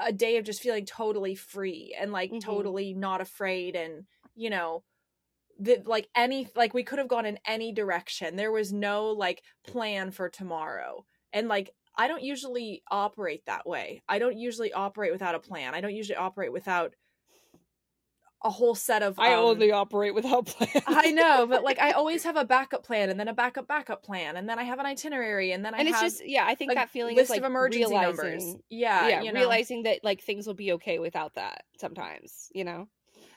a day of just feeling totally free and like Mhm. totally not afraid and you know that like any like we could have gone in any direction. There was no like plan for tomorrow. And like i don't usually operate that way. I don't usually operate without a plan. I don't usually operate without a whole set of I um, only operate without [LAUGHS] plans. i know but like i always have a backup plan and then a backup backup plan and then i have an itinerary and then i and it's just yeah, I think a that feeling list is like of emergency numbers realizing, yeah yeah, you know? realizing that like things will be okay without that sometimes, you know.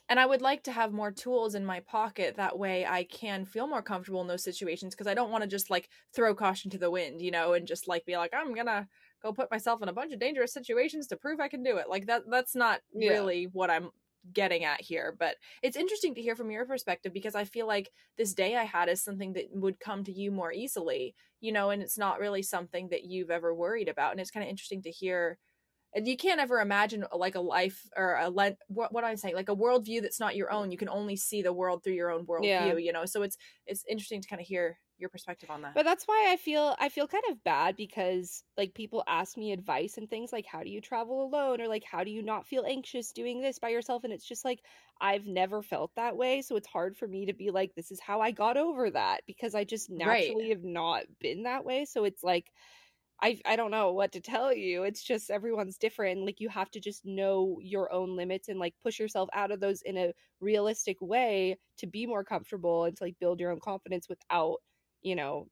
and I would like to have more tools in my pocket that way I can feel more comfortable in those situations because I don't want to just like throw caution to the wind, you know, and just like be like I'm going to go put myself in a bunch of dangerous situations to prove I can do it. Like that that's not Yeah. really what I'm getting at here, but it's interesting to hear from your perspective because I feel like this day I had is something that would come to you more easily, you know, and it's not really something that you've ever worried about and it's kind of interesting to hear and you can't ever imagine uh, like a life or a le- what what I'm saying like a worldview that's not your own. You can only see the world through your own worldview, Yeah. you know. So it's it's interesting to kind of hear your perspective on that. But that's why I feel I feel kind of bad because like people ask me advice and things like how do you travel alone or like how do you not feel anxious doing this by yourself and it's just like I've never felt that way so it's hard for me to be like this is how I got over that because I just Right. naturally have not been that way so it's like I I don't know what to tell you. It's just everyone's different. Like you have to just know your own limits and like push yourself out of those in a realistic way to be more comfortable and to like build your own confidence without, you know,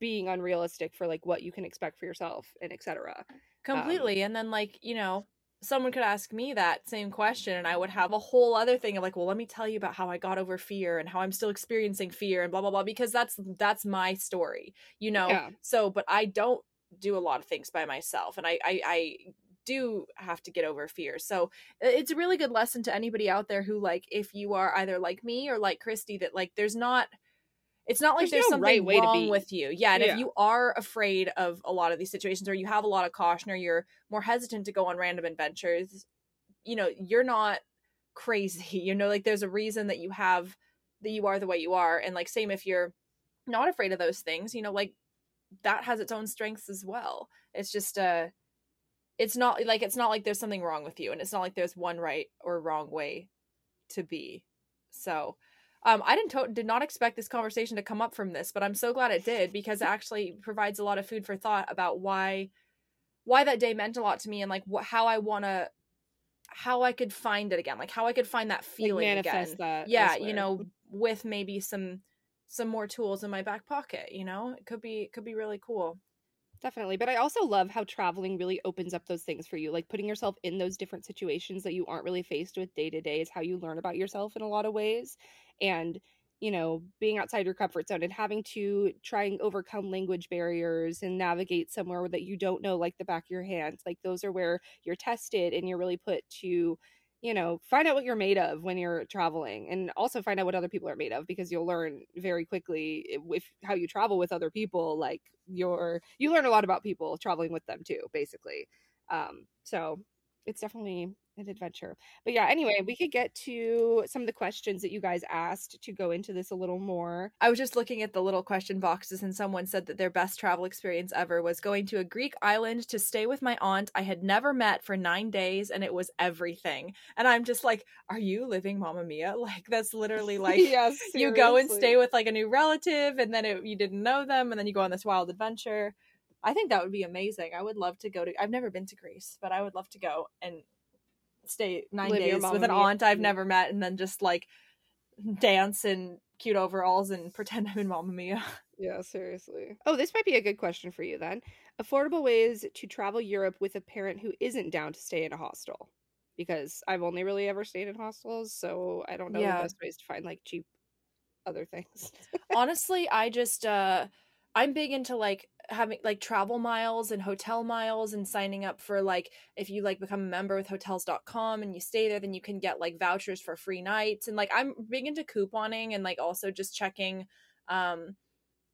being unrealistic for like what you can expect for yourself and etc. Um Completely. and then like, you know, someone could ask me that same question and I would have a whole other thing of like, well, let me tell you about how I got over fear and how I'm still experiencing fear and blah blah blah because that's that's my story, you know. Yeah. So, but I don't do a lot of things by myself and I I, I do have to get over fear. So, it's a really good lesson to anybody out there who like if you are either like me or like Kristee that like there's not it's not like There's there's, no right something way to wrong be. with you. Yeah, and Yeah. if you are afraid of a lot of these situations or you have a lot of caution or you're more hesitant to go on random adventures, you know, you're not crazy. [LAUGHS] You know, like there's a reason that you have that you are the way you are. And like same if you're not afraid of those things, you know, like that has its own strengths as well. It's just uh it's not like it's not like there's something wrong with you and it's not like there's one right or wrong way to be. So um, I didn't to- did not expect this conversation to come up from this, but I'm so glad it did because it actually provides a lot of food for thought about why why that day meant a lot to me and like wh- how I want to how I could find it again, like how I could find that Like feeling manifest again. that. Yeah, you know, with maybe some some more tools in my back pocket, you know? It could be it could be really cool. Definitely. But I also love how traveling really opens up those things for you. Like putting yourself in those different situations that you aren't really faced with day to day is how you learn about yourself in a lot of ways. And, you know, being outside your comfort zone and having to try and overcome language barriers and navigate somewhere that you don't know, like the back of your hand. Like those are where you're tested and you're really put to, you know, find out what you're made of when you're traveling and also find out what other people are made of because you'll learn very quickly i- if how you travel with other people like you're you learn a lot about people traveling with them too basically. Um so it's definitely an adventure but yeah anyway we could get to some of the questions that you guys asked to go into this a little more I was just looking at the little question boxes, and someone said that their best travel experience ever was going to a Greek island to stay with my aunt I had never met for nine days, and it was everything. And I'm just like, are you living Mamma Mia? [LAUGHS] Like, that's literally [LAUGHS] like yes you go and stay with like a new relative, and then it, you didn't know them, and then you go on this wild adventure. I think that would be amazing. I would love to go to. I've never been to Greece, but I would love to go and stay nine Live days with an aunt I've never met, and then just like dance in cute overalls and [LAUGHS] pretend I'm in Mamma Mia. Yeah, seriously. Oh, this might be a good question for you then. Affordable ways to travel Europe with a parent who isn't down to stay in a hostel. Because I've only really ever stayed in hostels, so I don't know Yeah. the best ways to find like cheap other things. [LAUGHS] Honestly, I just uh I'm big into like having like travel miles and hotel miles and signing up for like if you like become a member with hotels.com and you stay there then you can get like vouchers for free nights. And like I'm big into couponing and like also just checking um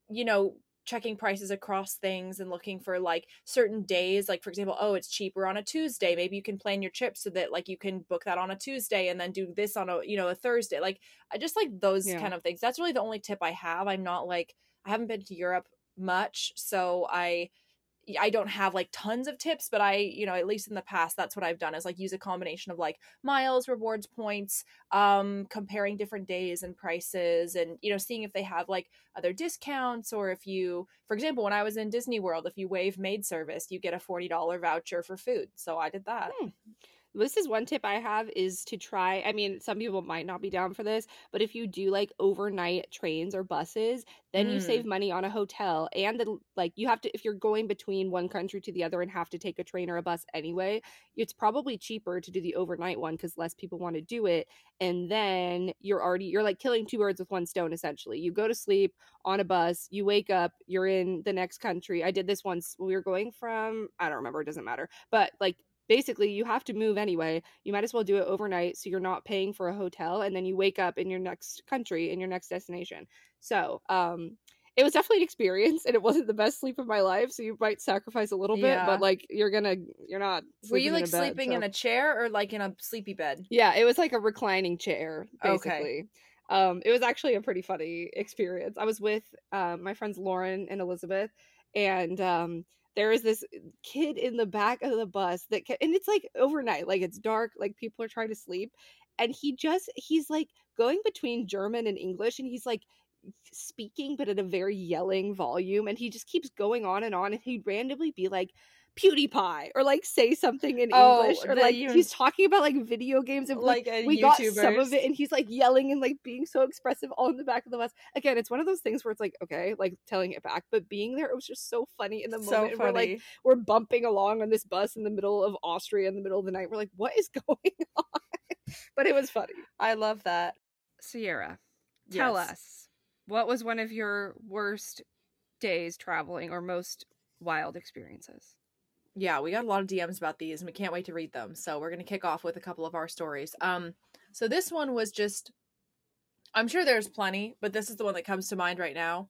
you know checking prices across things and looking for like certain days. Like for example oh it's cheaper on a tuesday. Maybe you can plan your trip so that like you can book that on a tuesday and then do this on a you know a thursday. Like i just like those Yeah. kind of things. That's really the only tip i have. I'm not like i haven't been to europe much so i I don't have like tons of tips, but I, you know, at least in the past, that's what I've done is like use a combination of like miles, rewards, points, um, comparing different days and prices, and you know, seeing if they have like other discounts or if you, for example, when I was in Disney World, if you waive maid service, you get a forty dollar voucher for food. So I did that. Hmm. This is one tip I have is to try. I mean, some people might not be down for this, but if you do like overnight trains or buses, then you Mm. save money on a hotel. And the, like, you have to, if you're going between one country to the other and have to take a train or a bus anyway, it's probably cheaper to do the overnight one because less people want to do it. And then you're already, you're like killing two birds with one stone essentially. You go to sleep on a bus, you wake up, you're in the next country. I did this once. We were going from, I don't remember, it doesn't matter, but like, basically you have to move anyway you might as well do it overnight so you're not paying for a hotel and then you wake up in your next country in your next destination so um it was definitely an experience and it wasn't the best sleep of my life so you might sacrifice a little bit Yeah. but like you're gonna you're not Were you sleeping in like a bed, sleeping so- in a chair or like in a sleepy bed? yeah it was like a reclining chair Okay. basically um it was actually a pretty funny experience i was with um my friends lauren and elizabeth and um there is this uh, kid in the back of the bus that ca- and it's like overnight like it's dark like people are trying to sleep and he just he's like going between german and english and he's like speaking but at a very yelling volume and he just keeps going on and on and he'd randomly be like PewDiePie or like say something in Oh, English or like you- he's talking about like video games and like, Like a we got some of it and he's like yelling and like being so expressive all in the back of the bus. Again, it's one of those things where it's like okay, like telling it back, but being there it was just so funny in the So moment. and We're like funny. we're bumping along on this bus in the middle of Austria in the middle of the night. We're like, what is [LAUGHS] going on? but it was funny. I love that. Sierra, tell Yes. us what was one of your worst days traveling or most wild experiences? Yeah, we got a lot of DMs about these and we can't wait to read them. So we're going to kick off with a couple of our stories. Um so this one was just I'm sure there's plenty, but this is the one that comes to mind right now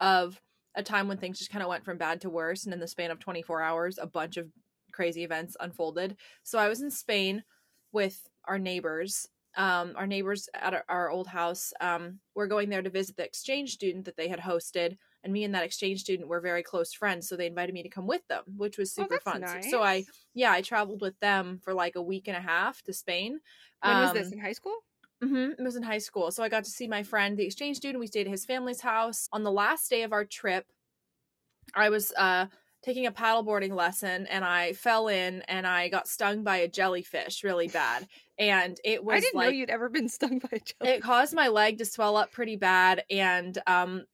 of a time when things just kind of went from bad to worse and in the span of 24 hours a bunch of crazy events unfolded. So I was in Spain with our neighbors. Um our neighbors at our, old house um were going there to visit the exchange student that they had hosted and me and that exchange student were very close friends so they invited me to come with them which was Oh, super that's fun So- so i yeah i traveled with them for like a week and a half to spain When was this Um, in high school? Mm-hmm. It was in high school. So I got to see my friend, the exchange student. We stayed at his family's house. On the last day of our trip, I was uh, taking a paddleboarding lesson and I fell in and I got stung by a jellyfish really bad. And it was I didn't like know you'd ever been [LAUGHS] stung by a jellyfish. it caused my leg to swell up pretty bad and um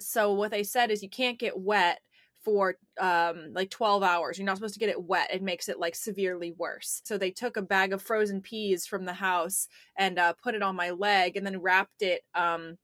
so what they said is you can't get wet for um like 12 hours. You're not supposed to get it wet. It makes it like severely worse. So they took a bag of frozen peas from the house and uh, put it on my leg and then wrapped it um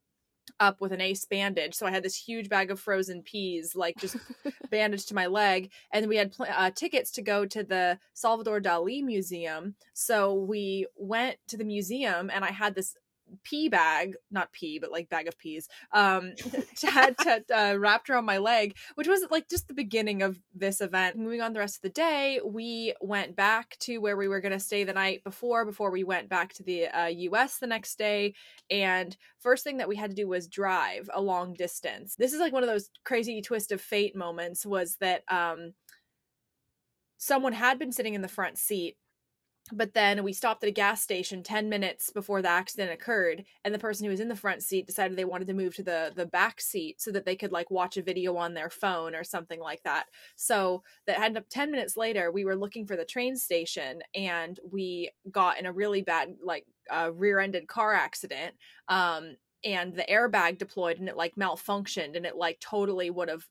up with an ace bandage. So i had this huge bag of frozen peas like just [LAUGHS] bandaged to my leg. And we had pl- uh, tickets to go to the salvador dali museum. So we went to the museum and i had this pea bag not pea but like bag of peas um [LAUGHS] [LAUGHS] had to, uh, wrapped around my leg which was like just the beginning of this event. Moving on the rest of the day we went back to where we were going to stay the night before before we went back to the uh, us the next day and first thing that we had to do was drive a long distance. This is like one of those crazy twist of fate moments was that um someone had been sitting in the front seat but then we stopped at a gas station 10 minutes before the accident occurred and the person who was in the front seat decided they wanted to move to the the back seat so that they could like watch a video on their phone or something like that. So that ended up 10 minutes later we were looking for the train station and we got in a really bad like uh, rear-ended car accident um and the airbag deployed and it like malfunctioned and it like totally would have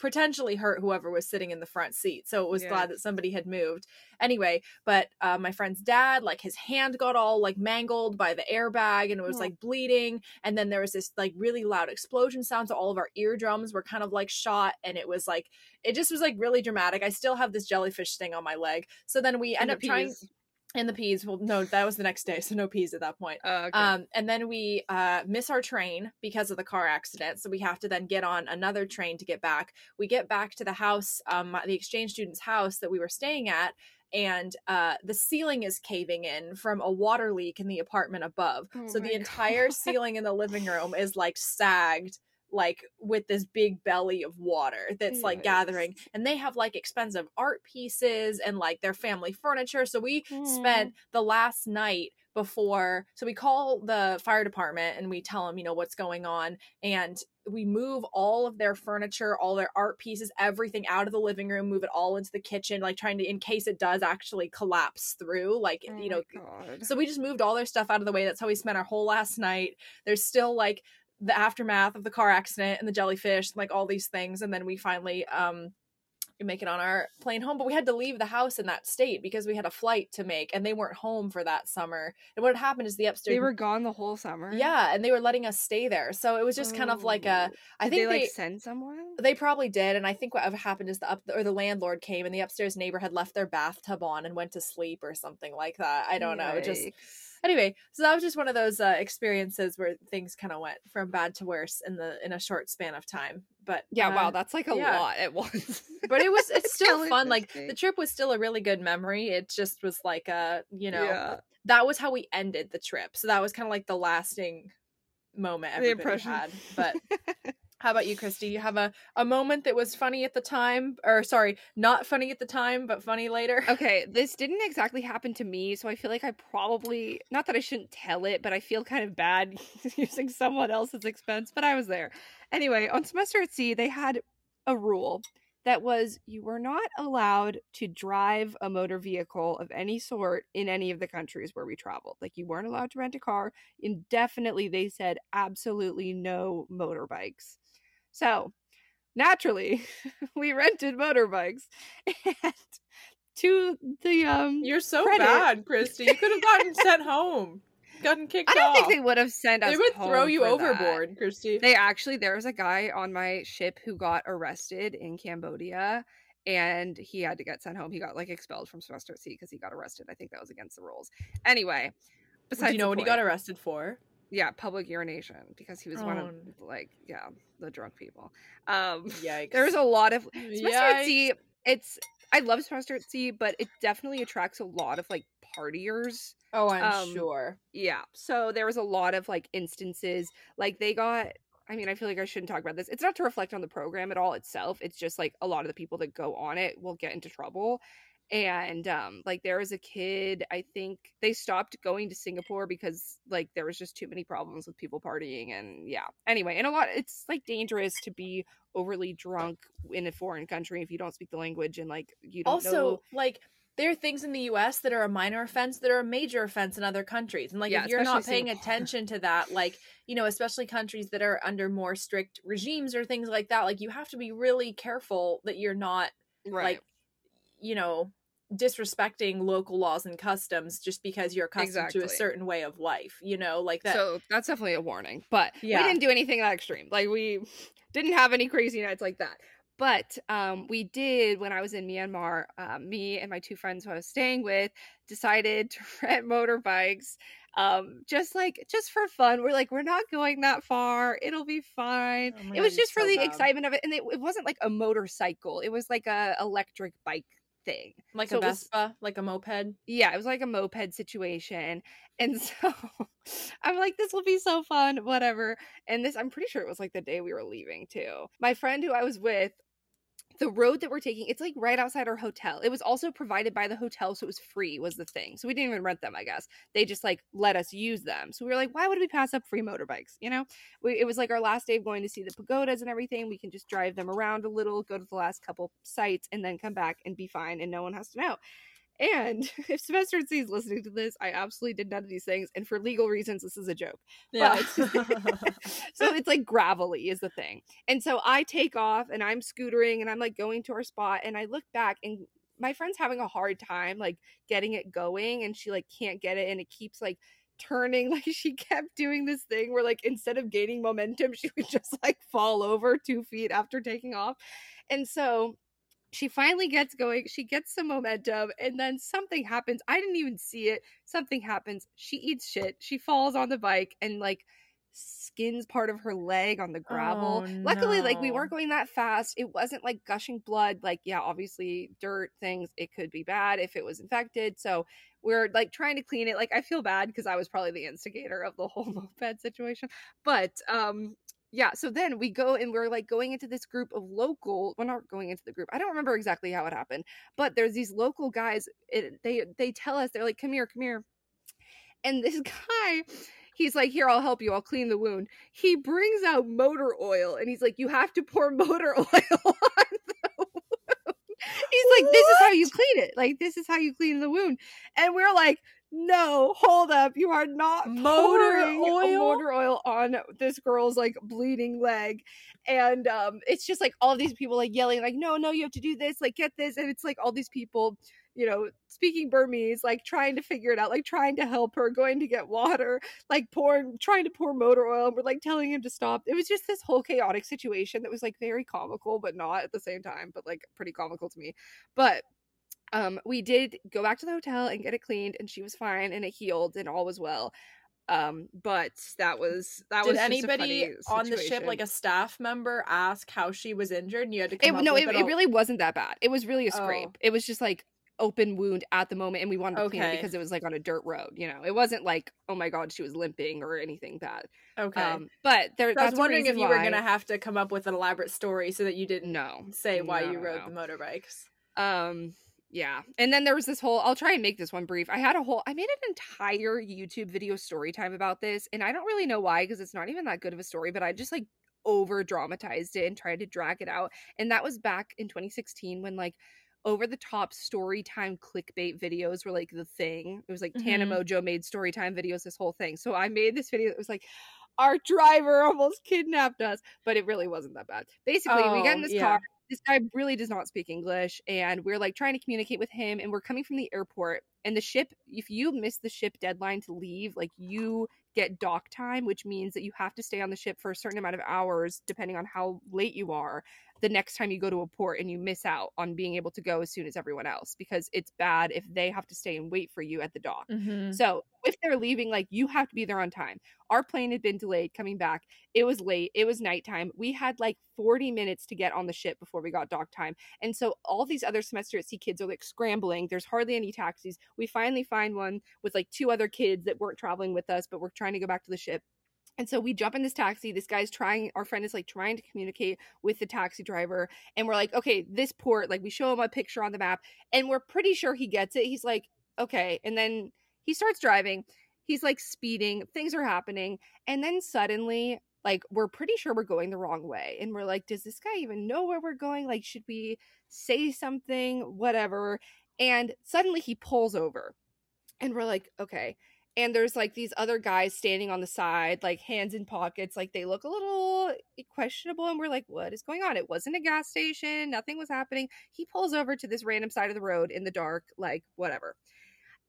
potentially hurt whoever was sitting in the front seat. So it was Yeah. glad that somebody had moved. Anyway, but uh, my friend's dad, like his hand got all like mangled by the airbag and it was Oh. like bleeding. And then there was this like really loud explosion sound. So all of our eardrums were kind of like shot and it was like, it just was like really dramatic. I still have this jellyfish sting on my leg. So then we end And up the trying. And the peas. Well, no, that was the next day, so no peas at that point. Oh, okay. Um, and then we uh, miss our train because of the car accident. So we have to then get on another train to get back. We get back to the house, um, the exchange student's house that we were staying at, and uh, the ceiling is caving in from a water leak in the apartment above. Oh so the [LAUGHS] entire God. ceiling in the living room is like sagged. Like with this big belly of water that's like gathering, and they have like expensive art pieces and like their family furniture. So we Aw. spent the last night before so we call the fire department and we tell them you know what's going on and we move all of their furniture all their art pieces everything out of the living room move it all into the kitchen like trying to in case it does actually collapse through like Oh you know so we just moved all their stuff out of the way that's how we spent our whole last night there's still like the aftermath of the car accident and the jellyfish like all these things and then we finally um make it on our plane home but we had to leave the house in that state because we had a flight to make and they weren't home for that summer and what had happened is the upstairs they were gone the whole summer. yeah and they were letting us stay there so it was just kind of like a Oh. i think they they, like send someone. they probably did and i think what happened is the up or the landlord came and the upstairs neighbor had left their bathtub on and went to sleep or something like that i don't know it just Yikes. Anyway so that was just one of those uh, experiences where things kind of went from bad to worse in the in a short span of time but Yeah, uh, wow, that's like a yeah. lot at once. but it was it's [LAUGHS] still fun like the trip was still a really good memory it just was like a you know yeah. that was how we ended the trip so that was kind of like the lasting moment The everybody impression. had but [LAUGHS] how about you Kristee you have a, a moment that was funny at the time or sorry not funny at the time but funny later [LAUGHS] okay, this didn't exactly happen to me, so I feel like I probably not that I shouldn't tell it, but I feel kind of bad [LAUGHS] using someone else's expense, but I was there. Anyway, on semester at sea, they had a rule that was you were not allowed to drive a motor vehicle of any sort in any of the countries where we traveled. Like you weren't allowed to rent a car. Indefinitely they said absolutely no motorbikes. So, naturally, [LAUGHS] we rented motorbikes [LAUGHS] and to the um you're so credit- bad Kristee you could have gotten [LAUGHS] sent home gotten kicked off. I don't off think they would have sent us they would throw you for that. overboard Kristee They actually, there was a guy on my ship who got arrested in Cambodia and he had to get sent home. He got like expelled from semester sea because he got arrested. I think that was against the rules. Anyway, besides do you know what he got arrested for Yeah, public urination because he was one of Oh. like, yeah, the drunk people. Um, [LAUGHS] yikes there was a lot of Yikes. sea. It's I love semester at sea, but it definitely attracts a lot of like partiers. oh i'm um, sure Yeah. So there was a lot of like instances like they got I mean, I feel like I shouldn't talk about this. It's not to reflect on the program at all itself. It's just like a lot of the people that go on it will get into trouble. And um like there was a kid, I think they stopped going to Singapore because like there was just too many problems with people partying and yeah. Anyway, and a lot it's like dangerous to be overly drunk in a foreign country if you don't speak the language and like you don't also know like there are things in the US that are a minor offense that are a major offense in other countries. And like Yeah, if you're not paying Singapore. attention to that, like, you know, especially countries that are under more strict regimes or things like that, like you have to be really careful that you're not right. like, you know, disrespecting local laws and customs just because you're accustomed to a certain way of life, you know, like that So that's definitely a warning. But Yeah. we didn't do anything that extreme. Like we didn't have any crazy nights like that. But um, we did when I was in Myanmar. Uh, me and my two friends who I was staying with decided to [LAUGHS] rent motorbikes, um, just like just for fun. We're like, we're not going that far. It'll be fine. Oh it God, was you're just for so the bad. excitement of it, and it, it wasn't like a motorcycle. It was like a electric bike thing. like so a it was- Vespa, like a moped. yeah, it was like a moped situation. And [LAUGHS] so I'm like, this will be so fun, whatever. And this, I'm pretty sure it was like the day we were leaving too. My friend who I was with, the road that we're taking, it's like right outside our hotel. It was also provided by the hotel, so it was free, was the thing. So we didn't even rent them, I guess. They just like let us use them. So we were like, why would we pass up free motorbikes? You know, we, it was like our last day of going to see the pagodas and everything. We can just drive them around a little, go to the last couple sites, and then come back and be fine, and no one has to know. And [LAUGHS] if Semester Sea is listening to this, I absolutely did none of these things. And for legal reasons, this is a joke. Yeah. But [LAUGHS] so it's like gravelly is the thing. And so I take off and I'm scootering and I'm like going to our spot and I look back and my friend's having a hard time like getting it going and she like can't get it and it keeps like turning [LAUGHS] like she kept doing this thing where like instead of gaining momentum she would just like fall over two feet after taking off and so she finally gets going she gets some momentum and then something happens i didn't even see it something happens she eats shit she falls on the bike and like skins part of her leg on the gravel. Oh, Luckily, like we weren't going that fast. It wasn't like gushing blood. Like, yeah, obviously dirt things, it could be bad if it was infected. So we're like trying to clean it. Like I feel bad because I was probably the instigator of the whole [LAUGHS] moped situation. But um yeah, so then we go and we're like going into this group of local. We're not going into the group. I don't remember exactly how it happened, but there's these local guys. It, they they tell us they're like, "Come here, come here," and this [LAUGHS] guy he's like here i'll help you i'll clean the wound he brings out motor oil and he's like you have to pour [LAUGHS] motor oil on the wound he's like this is how you clean it like this is how you clean the wound and we're like no hold up you are not Motor oil? motor oil on this girl's like bleeding leg and um it's just like all these people like yelling like no no you have to do this like get this and it's like all these people you know, speaking Burmese, like trying to figure it out, like trying to help her, going to get water, like pouring, trying to pour motor oil. And we're like telling him to stop. It was just this whole chaotic situation that was like very comical, but not at the same time, but like pretty comical to me. But um, we did go back to the hotel and get it cleaned, and she was fine and it healed and all was well. Um, but that was that Did was anybody on the ship, like a staff member, ask how she was injured? And you had to it, come up no, it, it it really wasn't that bad. It was really a Oh. scrape. It was just like open wound at the moment, and we wanted to clean it because it was like on a dirt road. You know, it wasn't like oh my god, she was limping or anything bad. Okay. Um, but there, So I was wondering if you were gonna have to come up with an elaborate story so that you didn't no say why No, you rode no. the motorbikes. Um, yeah. And then there was this whole I'll try and make this one brief. I had a whole I made an entire YouTube video story time about this, and I don't really know why because it's not even that good of a story, but I just like over dramatized it and tried to drag it out. And that was back in 2016 when like over the top story time clickbait videos were like the thing. It was like Tana Mhm. Mongeau made story time videos, this whole thing. So I made this video that was like our driver almost kidnapped us, but it really wasn't that bad. Basically, we get in Oh, this yeah. car this guy really does not speak English, and we're like trying to communicate with him, and we're coming from the airport. And the ship, if you miss the ship deadline to leave, like you get dock time, which means that you have to stay on the ship for a certain amount of hours, depending on how late you are, the next time you go to a port, and you miss out on being able to go as soon as everyone else because it's bad if they have to stay and wait for you at the dock. Mm-hmm. So if they're leaving, like you have to be there on time. Our plane had been delayed coming back. It was late. It was nighttime. We had like 40 minutes to get on the ship before we got dock time. And so all these other semester at sea kids are like scrambling. There's hardly any taxis. We finally find one with like two other kids that weren't traveling with us, but we're trying to go back to the ship. And so we jump in this taxi. This guy's trying, our friend is like trying to communicate with the taxi driver. And we're like, okay, this port, like we show him a picture on the map and we're pretty sure he gets it. He's like, okay. And then he starts driving. He's like speeding. Things are happening. And then suddenly, like, we're pretty sure we're going the wrong way. And we're like, does this guy even know where we're going? Like, should we say something? Whatever. And suddenly he pulls over. And we're like, okay. And there's like these other guys standing on the side, like hands in pockets, like they look a little questionable. And we're like, what is going on? It wasn't a gas station, nothing was happening. He pulls over to this random side of the road in the dark, like whatever.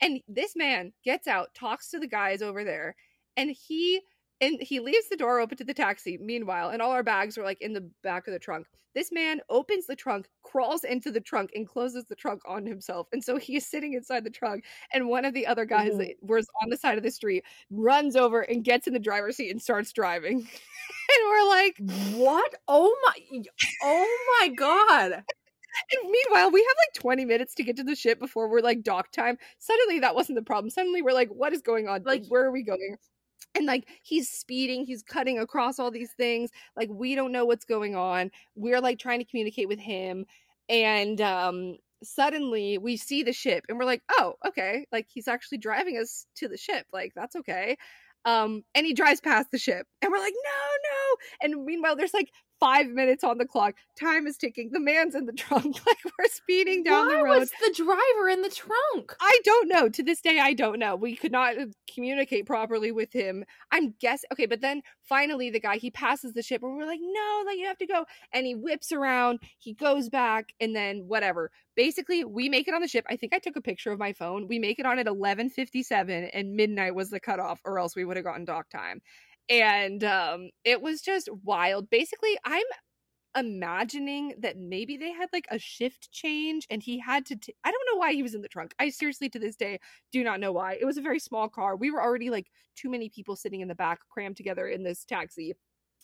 And this man gets out, talks to the guys over there, and he and he leaves the door open to the taxi. Meanwhile, and all our bags are like in the back of the trunk. This man opens the trunk, crawls into the trunk, and closes the trunk on himself. And so he is sitting inside the trunk, and one of the other guys Ooh. that was on the side of the street runs over and gets in the driver's seat and starts driving. [LAUGHS] and we're like, What? Oh my! Oh my god! [LAUGHS] And meanwhile, we have like 20 minutes to get to the ship before we're like dock time. Suddenly, that wasn't the problem. Suddenly, we're like, what is going on? Like- where are we going? And like, he's speeding, he's cutting across all these things. Like, we don't know what's going on. We're like trying to communicate with him. And um, suddenly, we see the ship and we're like, oh, okay. Like, he's actually driving us to the ship. Like, that's okay. Um, and he drives past the ship and we're like, no, no. And meanwhile, there's like five minutes on the clock. Time is ticking. The man's in the [LAUGHS] trunk. [LAUGHS] Like we're speeding down Why the road. Why was the driver in the trunk? I don't know. To this day, I don't know. We could not uh, communicate properly with him. I'm guess okay, but then finally the guy he passes the ship and we're like, no, like you have to go. And he whips around, he goes back, and then whatever. Basically, we make it on the ship. I think I took a picture of my phone. We make it on at 11:57, and midnight was the cutoff, or else we would have gotten dock time. And um, it was just wild. Basically, I'm imagining that maybe they had like a shift change and he had to I don't know why he was in the trunk. I seriously to this day do not know why. It was a very small car. We were already like too many people sitting in the back crammed together in this taxi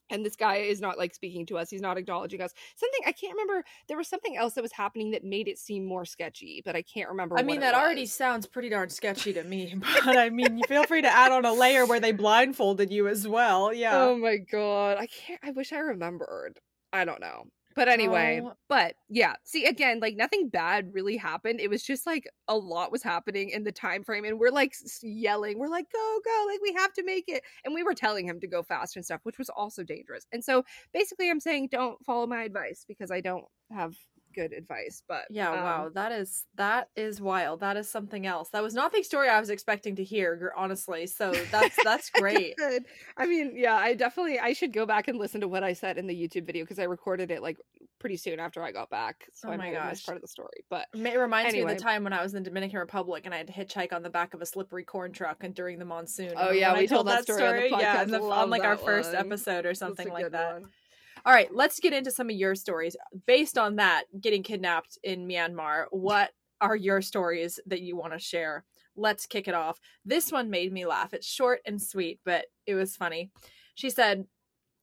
and this guy is not like speaking to us he's not acknowledging us something i can't remember there was something else that was happening that made it seem more sketchy but i can't remember I mean, that already sounds pretty darn sketchy to me. [LAUGHS] But I mean, you feel free to add on a layer where they blindfolded you as well. Yeah. oh my god i can't i wish i remembered i don't know but anyway Oh. but yeah see again like nothing bad really happened it was just like a lot was happening in the time frame and we're like yelling we're like go go like we have to make it and we were telling him to go fast and stuff which was also dangerous and so basically i'm saying don't follow my advice because i don't have good advice but Yeah, um, wow. That is that is wild. That is something else. That was not the story I was expecting to hear, honestly. So [LAUGHS] that's that's great. Good. I mean, yeah, I definitely I should go back and listen to what I said in the YouTube video because I recorded it like pretty soon after I got back. So Oh I my might have gosh. part of the story. But It reminds me of the time when I was in Dominican Republic and I had to hitchhike on the back of a slippery corn truck and during the monsoon. Oh, yeah, when I we told that story on the Yeah, podcast. in the- on like our that first episode or something like that. one. All right, let's get into some of your stories based on that getting kidnapped in Myanmar. What are your stories that you want to share? Let's kick it off. This one made me laugh. It's short and sweet, but it was funny. She said,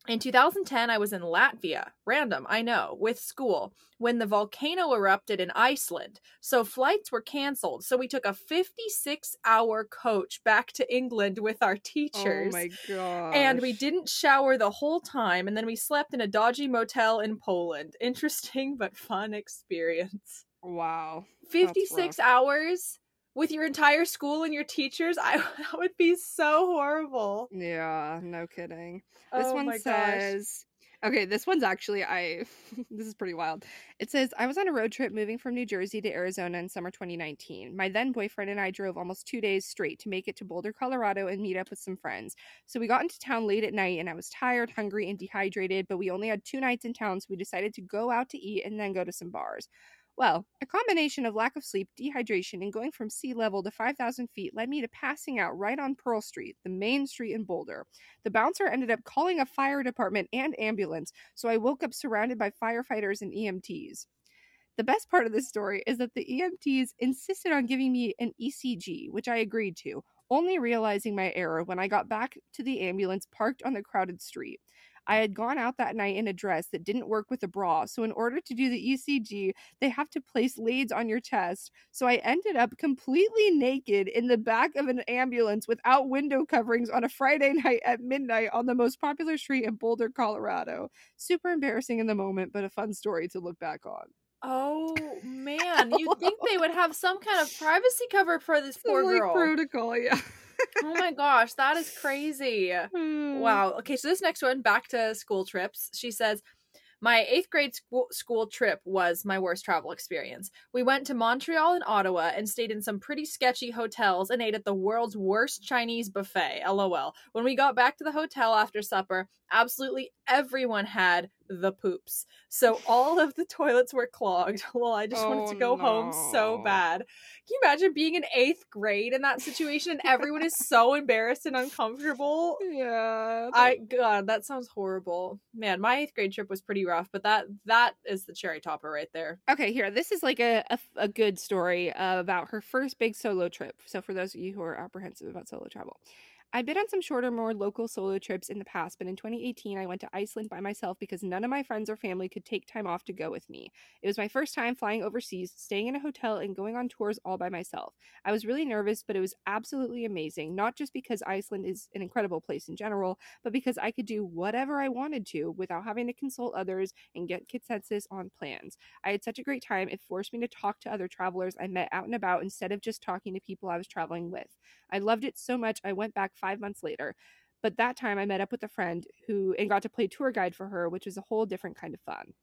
in 2010, I was in Latvia, random, I know, with school, when the volcano erupted in Iceland. So flights were canceled. So we took a 56 hour coach back to England with our teachers. Oh my god. And we didn't shower the whole time, and then we slept in a dodgy motel in Poland. [LAUGHS] Interesting but fun experience. Wow. 56 hours with your entire school and your teachers? I [LAUGHS] that would be so horrible. Yeah, no kidding. This Oh one my gosh. says Okay, this one's actually I [LAUGHS] this is pretty wild. It says I was on a road trip moving from New Jersey to Arizona in summer 2019. My then boyfriend and I drove almost 2 days straight to make it to Boulder, Colorado and meet up with some friends. So we got into town late at night and I was tired, hungry and dehydrated, but we only had 2 nights in town so we decided to go out to eat and then go to some bars. Well, a combination of lack of sleep, dehydration, and going from sea level to 5,000 feet led me to passing out right on Pearl Street, the main street in Boulder. The bouncer ended up calling a fire department and ambulance, so I woke up surrounded by firefighters and EMTs. The best part of this story is that the EMTs insisted on giving me an ECG, which I agreed to, only realizing my error when I got back to the ambulance parked on the crowded street. I had gone out that night in a dress that didn't work with a bra, so in order to do the ECG, they have to place leads on your chest. So I ended up completely naked in the back of an ambulance without window coverings on a Friday [LAUGHS] night at midnight on the most popular street in Boulder, Colorado. Super embarrassing in the moment, but a fun story to look back on. Oh [LAUGHS] man, you'd think they would have some kind of privacy cover for this [LAUGHS] poor Some, like, girl. protocol, yeah. Oh my gosh, that is crazy. Hmm. Wow. Okay, so this next one, back to school trips. She says, my eighth grade school, school trip was my worst travel experience. We went to Montreal and Ottawa and stayed in some pretty sketchy hotels and ate at the world's worst Chinese buffet. LOL. When we got back to the hotel after supper, absolutely everyone had the poops. So all of the toilets were clogged. [LAUGHS] Well, I just wanted to Oh, go home so bad. Can you imagine being in eighth grade in that situation and everyone is so embarrassed and uncomfortable? [LAUGHS] Yeah. I God, that sounds horrible. Man, my eighth grade trip was pretty rough, but that that is the cherry topper right there. Okay, here. This is like a, a, a good story uh, about her first big solo trip. So, for those of you who are apprehensive about solo travel, I've been on some shorter, more local solo trips in the past, but in 2018, I went to Iceland by myself because none of my friends or family could take time off to go with me. It was my first time flying overseas, staying in a hotel, and going on tours all by myself. I was really nervous, but it was absolutely amazing, not just because Iceland is an incredible place in general, but because I could do whatever I wanted to without having to consult others and get consensus on plans. I had such a great time, it forced me to talk to other travelers I met out and about instead of just talking to people I was traveling with. I loved it so much, I went back five months later. but that time I met up with a friend who and got to play tour guide for her, which was a whole different kind of fun.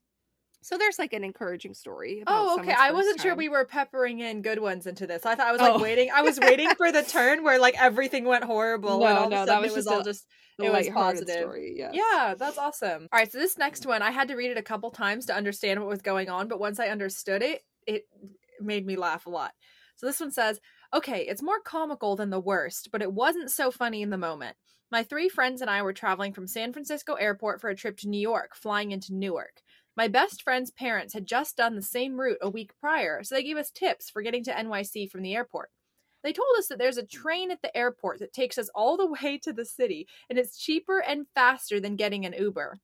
So there's like an encouraging story. Oh, okay. I wasn't time. sure we were peppering in good ones into this. I thought I was like oh. waiting. I was waiting for the [LAUGHS] turn where like everything went horrible. No, and all no, that was, it was all a, just it was positive. Story, yes. Yeah, that's awesome. All right, so this next one, I had to read it a couple times to understand what was going on, but once I understood it, it made me laugh a lot. So this one says, "Okay, it's more comical than the worst, but it wasn't so funny in the moment." My three friends and I were traveling from San Francisco airport for a trip to New York, flying into Newark. My best friend's parents had just done the same route a week prior, so they gave us tips for getting to NYC from the airport. They told us that there's a train at the airport that takes us all the [LAUGHS] way to the city, and it's cheaper and faster than getting an Uber.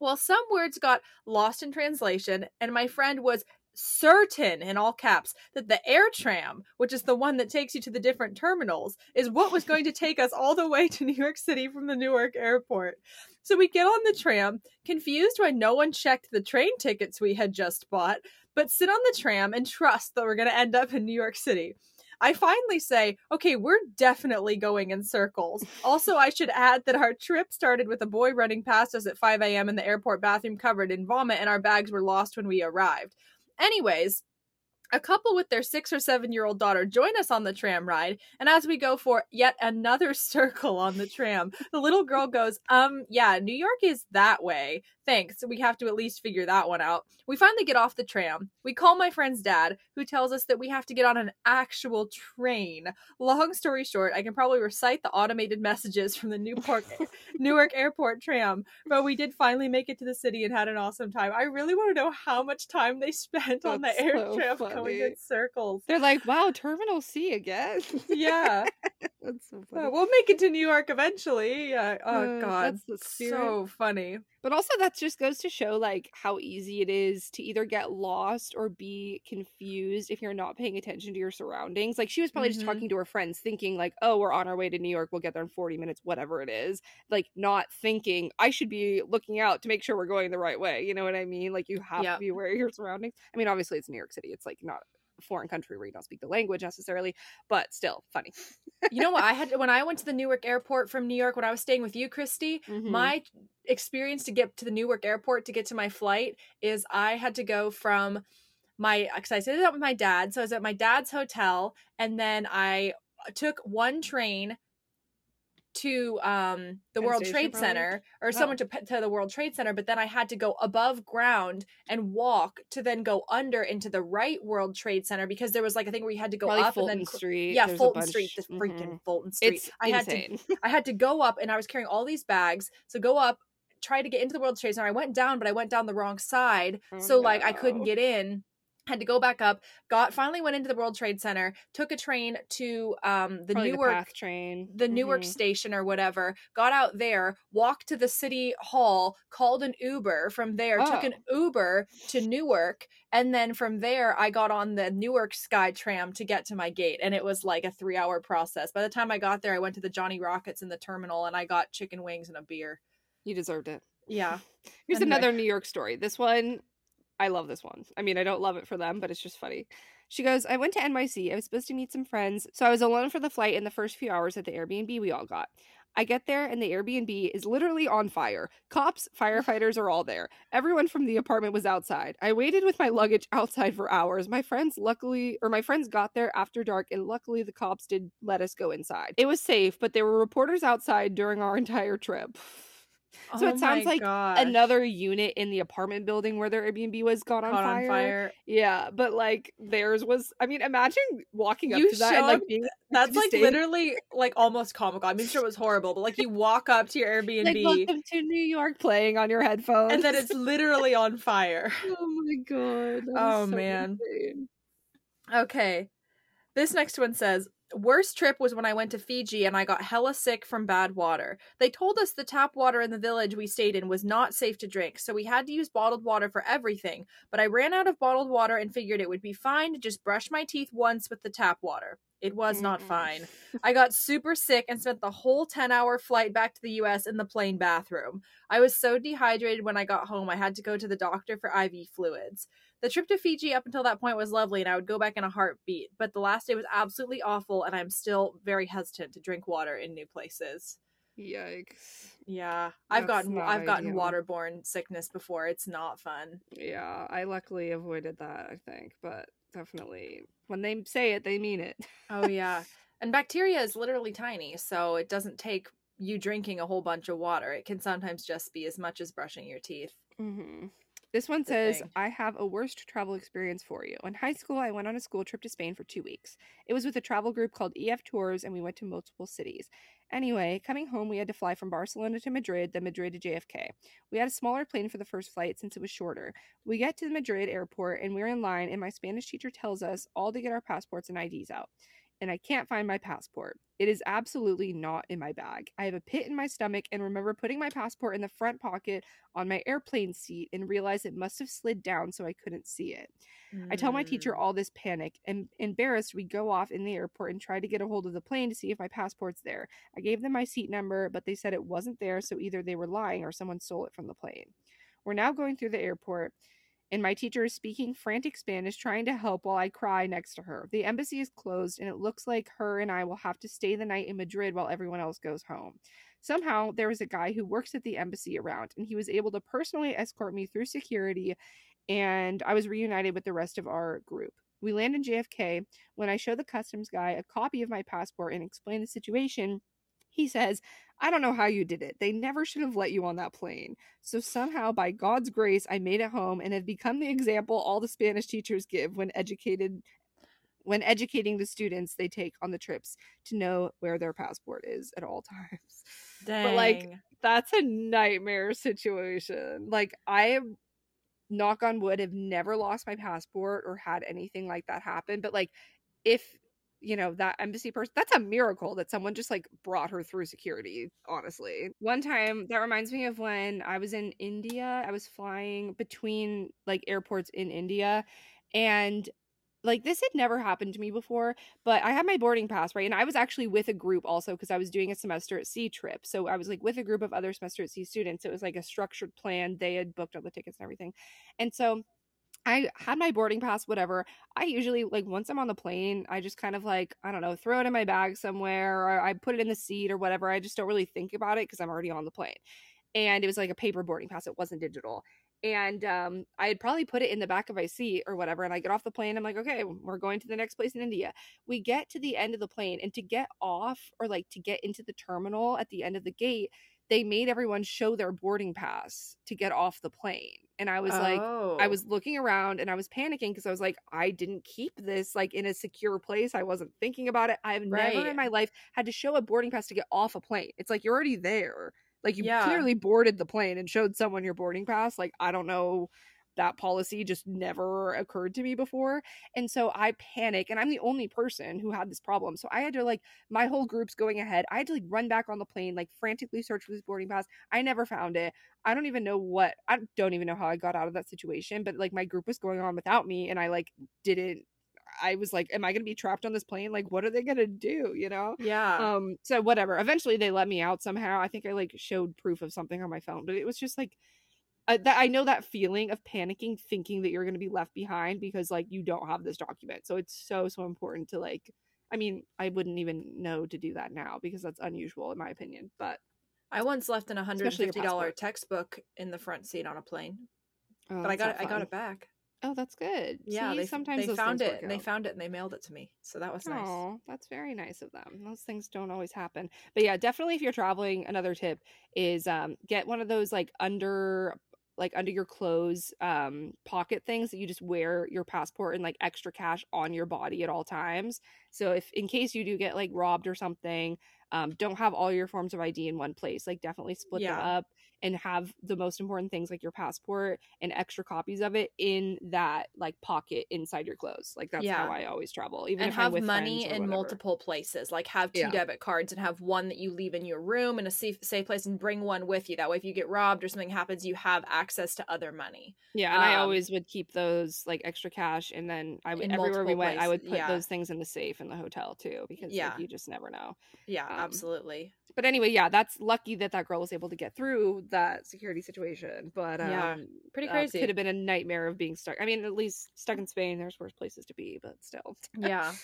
Well, some words got lost in translation, and my friend was certain in all caps that the air tram, which is the one that takes you to the different terminals, is what was going to take us all the way to New York City from the Newark airport. So we get on the tram, confused why no one checked the train tickets we had just bought, but sit on the tram and trust that we're going to end up in New York City. I finally say, okay, we're definitely going in circles. Also, I should add that our trip started with a boy running past us at 5 a.m. in the airport bathroom covered in vomit, and our bags were lost when we arrived. Anyways, a couple with their six or seven year old daughter join us on the tram ride, and as we go for yet another [LAUGHS] circle on the tram, the little girl goes, Um, yeah, New York is that way. Thanks. We have to at least figure that one out. We finally get off the tram. We call my friend's dad, who tells us that we have to get on an actual train. Long story short, I can probably recite the automated messages from the Newport [LAUGHS] Newark Airport tram, but we did finally make it to the city and had an awesome time. I really want to know how much time they spent That's on the air so tram funny. Going in circles. They're like, "Wow, Terminal C again." [LAUGHS] yeah, That's so funny. Uh, we'll make it to New York eventually. Uh, oh uh, God, that's so funny. But also, that just goes to show like how easy it is to either get lost or be confused if you're not paying attention to your surroundings. Like she was probably mm-hmm. just talking to her friends, thinking like, "Oh, we're on our way to New York. We'll get there in 40 minutes, whatever it is." Like not thinking I should be looking out to make sure we're going the right way. You know what I mean? Like you have yep. to be aware of your surroundings. I mean, obviously it's New York City. It's like not foreign country where you don't speak the language necessarily, but still funny. you know what? I had when [LAUGHS] I went to the Newark airport from New York when I was staying with you, Kristee, mm-hmm. my experience to get to the Newark airport to get to my flight is I had to go from my because I stayed up with my dad, so I was at my dad's hotel, and then I took one train to um the World Trade probably? Center or oh. someone to to the World Trade Center, but then I had to go above ground and walk to then go under into the right World Trade Center because there was like a thing where you had to go probably up Fulton and then Street. Yeah, There's Fulton Street, the freaking mm-hmm. Fulton Street. It's I insane. had to [LAUGHS] I had to go up and I was carrying all these bags. So go up, try to get into the World Trade Center. I went down, but I went down the wrong side. Oh, so no. like I couldn't get in had to go back up got finally went into the world trade center took a train to um the Probably newark the train the mm-hmm. newark station or whatever got out there walked to the city hall called an uber from there oh. took an oh. uber to newark and then from there i got on the newark sky tram to get to my gate and it was like a three hour process by the time i got there i went to the johnny rockets in the terminal and i got chicken wings and a beer you deserved it yeah [LAUGHS] here's anyway. another new york story this one I love this one. I mean, I don't love it for them, but it's just funny. She goes, I went to NYC. I was supposed to meet some friends, so I was alone for the flight in the first few hours at the Airbnb we all got. I get there and the Airbnb is literally on fire. Cops, firefighters are all there. Everyone from the apartment was outside. I waited with my luggage outside for hours. My friends luckily or my friends got there after dark and luckily the cops did let us go inside. It was safe, but there were reporters outside during our entire trip. So oh it sounds like gosh. another unit in the apartment building where their Airbnb was caught, on, fire. on fire. Yeah, but like theirs was. I mean, imagine walking up you to that and like being. That's like stay. literally like almost comical. I mean, sure it was horrible, but like you walk up to your Airbnb, like welcome to New York, playing on your headphones, and then it's literally on fire. [LAUGHS] oh my god! Oh so man. Insane. Okay, this next one says Worst trip was when I went to Fiji and I got hella sick from bad water. They told us the tap water in the village we stayed in was not safe to drink, so we had to use bottled water for everything. But I ran out of bottled water and figured it would be fine to just brush my teeth once with the tap water. It was mm not fine. [LAUGHS] I got super sick and spent the whole 10 hour flight back to the US in the plane bathroom. I was so dehydrated when I got home, I had to go to the doctor for IV fluids. The trip to Fiji up until that point was lovely and I would go back in a heartbeat, but the last day was absolutely awful and I'm still very hesitant to drink water in new places. Yikes. Yeah, I've That's gotten I've gotten ideal. waterborne sickness before. It's not fun. Yeah, I luckily avoided that, I think, but definitely when they say it, they mean it. Oh [LAUGHS] yeah. And bacteria is literally tiny, so it doesn't take you drinking a whole bunch of water. It can sometimes just be as much as brushing your teeth. hmm This one says, thing. I have a worst travel experience for you. In high school, I went on a school trip to Spain for two weeks. It was with a travel group called EF Tours, and we went to multiple cities. Anyway, coming home, we had to fly from Barcelona to Madrid, then Madrid to JFK. We had a smaller plane for the first flight since it was shorter. We get to the Madrid airport, and we're in line, and my Spanish teacher tells us all to get our passports and IDs out. And I can't find my passport. It is absolutely not in my bag. I have a pit in my stomach and remember putting my passport in the front pocket on my airplane seat and realized it must have slid down so I couldn't see it. I tell my teacher Mm. all this panic and embarrassed we go off in the airport and try to get a hold of the plane to see if my passport's there. I gave them my seat number, but they said it wasn't there, so either they were lying or someone stole it from the plane. We're now going through the airport and my teacher is speaking frantic Spanish trying to help while I cry next to her. The embassy is closed and it looks like her and I will have to stay the night in Madrid while everyone else goes home. Somehow there was a guy who works at the embassy around and he was able to personally escort me through security and I was reunited with the rest of our group. We land in JFK. When I show the customs guy a copy of my passport and explain the situation, he says, I don't know how you did it. They never should have let you on that plane. So somehow, by God's grace, I made it home and have become the example all the Spanish teachers give when educated when educating the students they take on the trips to know where their passport is at all [LAUGHS] times. Dang. But like that's a nightmare situation. Like I am knock on wood have never lost my passport or had anything like that happen, but like if you know that embassy person that's a miracle that someone just like brought her through security honestly. One time that reminds me of when i was in india i was flying between like airports in india and like this had never happened to me before but i had my boarding pass right and i was actually with a group also because i was doing a semester at sea trip so i was like with a group of other semester at sea students it was like a structured plan they had booked all the tickets and everything and so I had my boarding pass, whatever. I usually like once I'm on the plane, I just kind of like I don't know, throw it in my bag somewhere, or I put it in the seat or whatever. I just don't really think about it because I'm already on the plane. And it was like a paper boarding pass; it wasn't digital. And um, I had probably put it in the back of my seat or whatever. And I get off the plane. I'm like, okay, we're going to the next place in India. We get to the end of the plane, and to get off or like to get into the terminal at the end of the gate, they made everyone show their boarding pass to get off the plane. And I was like, I Oh. was looking around and I was panicking because I was like, I didn't keep this like in a secure place. I wasn't thinking about it. I've never in my life had to show a boarding pass to get off a plane. It's like you're already there. Like you Yeah. clearly boarded the plane and showed someone your boarding pass. Like I don't know that policy just never occurred to me before. And so I panic and I'm the only person who had this problem. So I had to like my whole group's going ahead. I had to like run back on the plane, like frantically search for this boarding pass. I never found it. I don't even know what I don't even know how I got out of that situation, but like my group was going on without me and I like didn't I was like, am I going to be trapped on this plane? Like what are they going to do, you know? yeah. Um so whatever. Eventually they let me out somehow. I think I like showed proof of something on my phone, but it was just like uh, that I know that feeling of panicking thinking that you're going to be left behind because like you don't have this document. So it's so so important to like I mean, I wouldn't even know to do that now because that's unusual in my opinion, but I once left an $150 textbook in the front seat on a plane, oh, but I got it, I got it back. Oh, that's good. Yeah, See, they sometimes they found it and they found it and they mailed it to me. So that was nice. Oh, that's very nice of them. Those things don't always happen. But yeah, definitely if you're traveling, another tip is um get one of those like under like under your clothes um pocket things that you just wear your passport and like extra cash on your body at all times. So if in case you do get like robbed or something, um don't have all your forms of ID in one place. Like definitely split them Yeah. up and have the most important things like your passport and extra copies of it in that like pocket inside your clothes. Like that's Yeah. how I always travel. Even and have money in whatever. multiple places like have two Yeah. debit cards and have one that you leave in your room in a safe safe place and bring one with you that way if you get robbed or something happens you have access to other money Yeah, and I Um, always would keep those like extra cash, and then I would everywhere we went, I would put yeah. those things in the safe in the hotel too, because Yeah. like, you just never know. yeah Um, absolutely But anyway, yeah, that's lucky that that girl was able to get through that security situation. But um, Yeah, pretty that crazy. Could have been a nightmare of being stuck. I mean, at least stuck in Spain, there's worse places to be, but still. yeah [LAUGHS]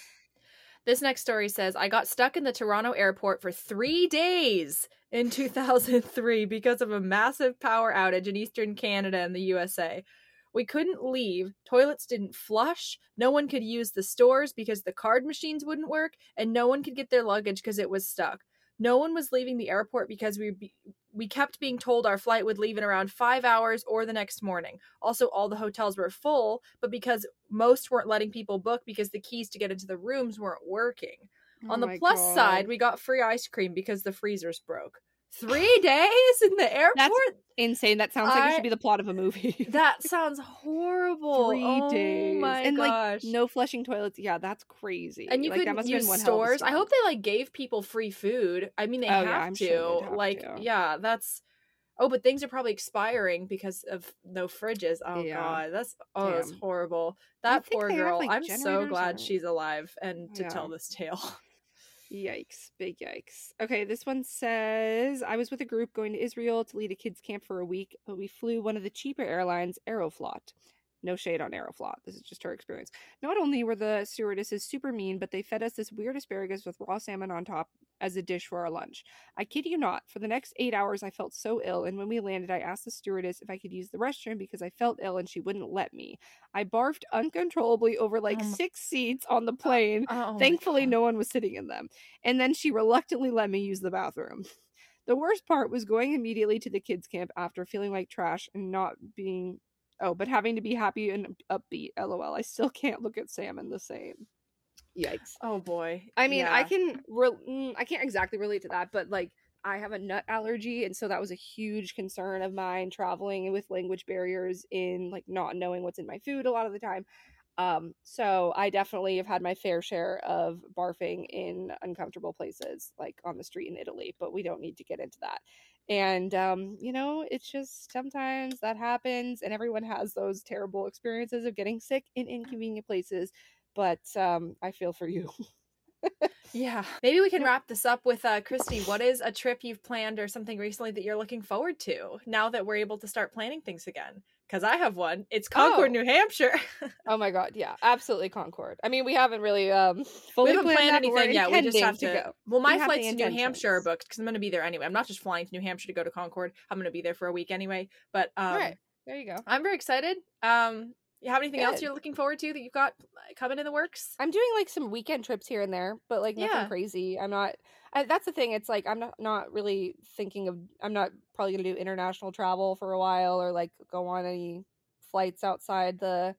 This next story says I got stuck in the Toronto airport for three days in 2003 because of a massive power outage in Eastern Canada and the USA. We couldn't leave, toilets didn't flush, no one could use the stores because the card machines wouldn't work, and no one could get their luggage because it was stuck. No one was leaving the airport because we be- we kept being told our flight would leave in around five hours or the next morning. Also, all the hotels were full, but because most weren't letting people book because the keys to get into the rooms weren't working. Oh On the plus God. side, we got free ice cream because the freezers broke. Three days in the airport. That's insane. That sounds like it should be the plot of a movie. That [LAUGHS] sounds horrible. Three oh days my and gosh. like no flushing toilets. Yeah, that's crazy. and you like, that couldn't must have use been one of a stores. I hope they like gave people free food. I mean, they Oh, have yeah, to. sure have like, to. yeah, that's. Oh, but things are probably expiring because of no fridges. Oh Yeah. god, that's oh, that's horrible. That poor they have, girl. like, I'm so glad or- she's alive and to tell this tale. Yikes, big yikes. Okay, this one says I was with a group going to Israel to lead a kids camp for a week, but we flew one of the cheaper airlines, Aeroflot. No shade on Aeroflot. This is just her experience. Not only were the stewardesses super mean, but they fed us this weird asparagus with raw salmon on top as a dish for our lunch. I kid you not, for the next eight hours I felt so ill, and when we landed, I asked the stewardess if I could use the restroom because I felt ill and she wouldn't let me. I barfed uncontrollably over like my- six seats on the uh, plane Oh Thankfully, no one was sitting in them. And then she reluctantly let me use the bathroom. The worst part was going immediately to the kids' camp after feeling like trash and not being. Oh, but having to be happy and upbeat. LOL. I still can't look at salmon the same. Yikes. Oh boy. I mean, I can. Re- mm, I can't exactly relate to that, but like. I have a nut allergy, and so that was a huge concern of mine traveling with language barriers in like not knowing what's in my food a lot of the time. Um, so I definitely have had my fair share of barfing in uncomfortable places, like on the street in Italy, but we don't need to get into that. And um, you know, it's just sometimes that happens and everyone has those terrible experiences of getting sick in inconvenient places. But um, I feel for you. Yeah. Maybe we can [LAUGHS] wrap this up with uh Kristee, what is a trip you've planned or something recently that you're looking forward to now that we're able to start planning things again? Because I have one. It's Concord, Oh. New Hampshire. [LAUGHS] oh my god, yeah, absolutely Concord. I mean, we haven't really um fully we haven't planned that, anything yet. We just have to. go. Well, my We flights to New Hampshire are booked because I'm going to be there anyway. I'm not just flying to New Hampshire to go to Concord. I'm going to be there for a week anyway. But um, right, there you go. I'm very excited. Um, you have anything else you're looking forward to that you've got uh, coming in the works? I'm doing like some weekend trips here and there, but like nothing Yeah. crazy. I'm not. I, that's the thing. It's like I'm not not really thinking of. I'm not probably gonna do international travel for a while or like go on any flights outside the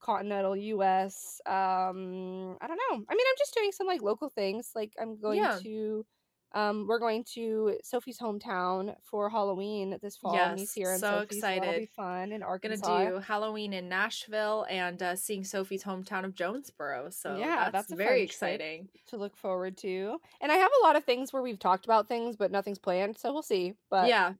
continental U.S. Um, I don't know. I mean, I'm just doing some like local things. Like I'm going Yeah. to. Um, we're going to Sophie's hometown for Halloween this fall. Yes, Niece here so Sophie, So that'll excited. be fun in Gonna do Halloween in Nashville and uh, seeing Sophie's hometown of Jonesboro. So Yeah, that's, that's very exciting. to look forward to. And I have a lot of things where we've talked about things, but nothing's planned, so we'll see. But yeah,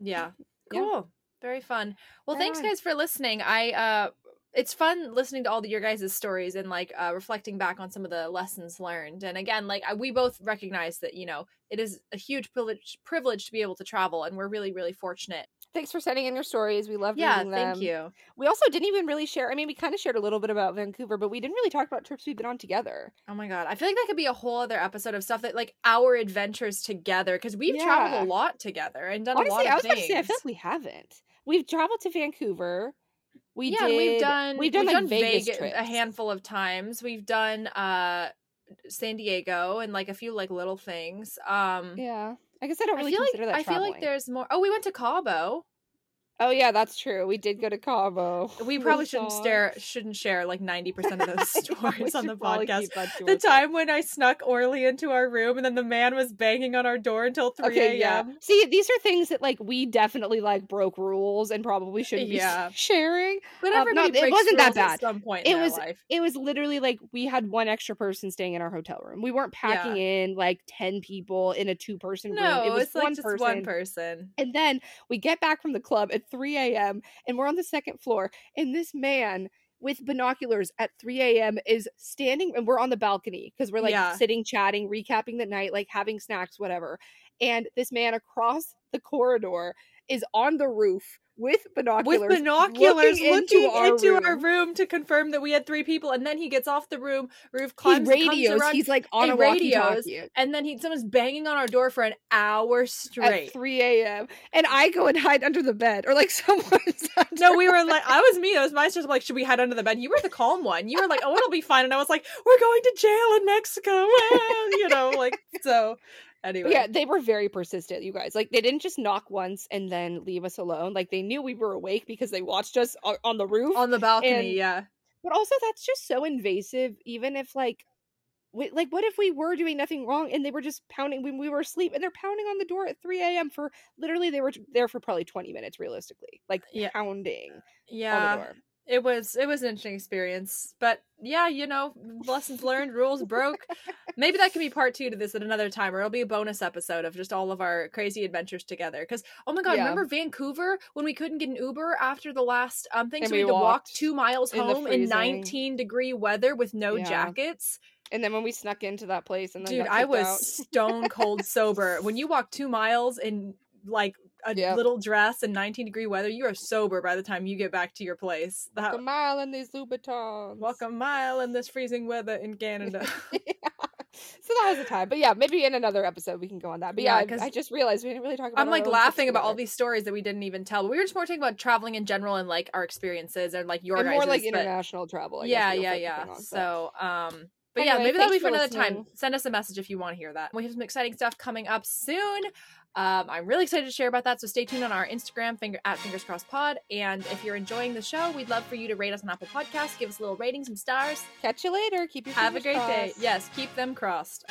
yeah, [LAUGHS] Yeah. cool, very fun. Well, thanks guys for listening. I uh, it's fun listening to all the, your guys' stories and like uh, reflecting back on some of the lessons learned. And again, like I, we both recognize that you know it is a huge privilege privilege to be able to travel, and we're really really fortunate. thanks for sending in your stories. We love Yeah, reading them. thank you. We also didn't even really share. I mean, we kind of shared a little bit about Vancouver, but we didn't really talk about trips we've been on together. Oh my god, I feel like that could be a whole other episode of stuff that like our adventures together because we've traveled a lot together and done a lot Honestly, of I was things. about to say, I feel like we haven't. We've traveled to Vancouver. We yeah, did. we've done We've done like Vegas Vegas trips. a handful of times. We've done uh San Diego and like a few like little things. Um Yeah, I guess I don't I really feel like consider that I feel like there's more. Oh, we went to Cabo. Oh yeah, that's true. We did go to Cabo. [LAUGHS] We probably shouldn't Sean. stare shouldn't share like 90% [LAUGHS] of those Yeah, we stories on the podcast. keep that to The time when I snuck Orly into our room and then the man was banging on our door until 3 Okay, yeah. a.m. See, these are things that like we definitely like broke rules and probably shouldn't be Yeah. [LAUGHS] sharing. But Um, everybody no, it wasn't that bad. at some point It was- life. It was literally like we had one extra person staying in our hotel room. We weren't packing in like 10 people in a two person room. No, It was like one just person. one person. And then we get back from the club at 3 a.m. and we're on the second floor. And this man with binoculars at 3 a.m. is standing and we're on the balcony because we're like Yeah. sitting, chatting, recapping the night, like having snacks, whatever. And this man across the corridor is on the roof with binoculars, with binoculars looking looking, into our into room. our room to confirm that we had three people, and then he gets off the room roof, climbs, he radios. around, He's like on a radios, and then he someone's banging on our door for an hour straight. at 3 a.m. And I go and hide under the bed, or like [LAUGHS] someone's. No, we were like, I was me. That was my sister. Like, should we hide under the bed? You were the calm one. You were like, oh, it'll be fine. And I was like, we're going to jail in Mexico. [LAUGHS] Well, you know, like so. Anyway, Yeah, they were very persistent, you guys. Like they didn't just knock once and then leave us alone. Like they knew we were awake because they watched us on the roof. on the balcony. And- yeah, But also that's just so invasive even if like we, like what if we were doing nothing wrong and they were just pounding when we were asleep and they're pounding on the door at 3 a.m. for literally they were there for probably 20 minutes realistically. Like Yeah. pounding on yeah. It was it was an interesting experience, but yeah, you know, lessons learned, rules broke. Maybe that can be part two to this at another time, or it'll be a bonus episode of just all of our crazy adventures together. Because oh my god, Yeah. remember Vancouver when we couldn't get an Uber after the last um thing, And so we we had to walk two miles in home in nineteen degree weather with no Yeah. jackets. And then when we snuck into that place and then Dude, I was out. stone cold sober. When you walk two miles in like a Yep. little dress in 19 degree weather, you are sober by the time you get back to your place. That, Walk a mile in these Louboutins. walk a mile in this freezing weather in Canada. yeah. [LAUGHS] So that was the time. But yeah, maybe in another episode we can go on that. But Yeah, yeah, I, I just realized we didn't really talk about I'm like laughing about all these stories that we didn't even tell. But we were just more talking about traveling in general and like our experiences and like your and more like but- international travel. I guess, yeah, yeah, yeah. on, So, um, but yeah, maybe that'll be for for another time. Send us a message if you want to hear that. We have some exciting stuff coming up soon. Um, I'm really excited to share about that. So stay tuned on our Instagram, finger at Fingers Crossed Pod. And if you're enjoying the show, we'd love for you to rate us on Apple Podcasts, give us a little rating, some stars. catch you later. Keep your Have a great day. Yes, keep them crossed.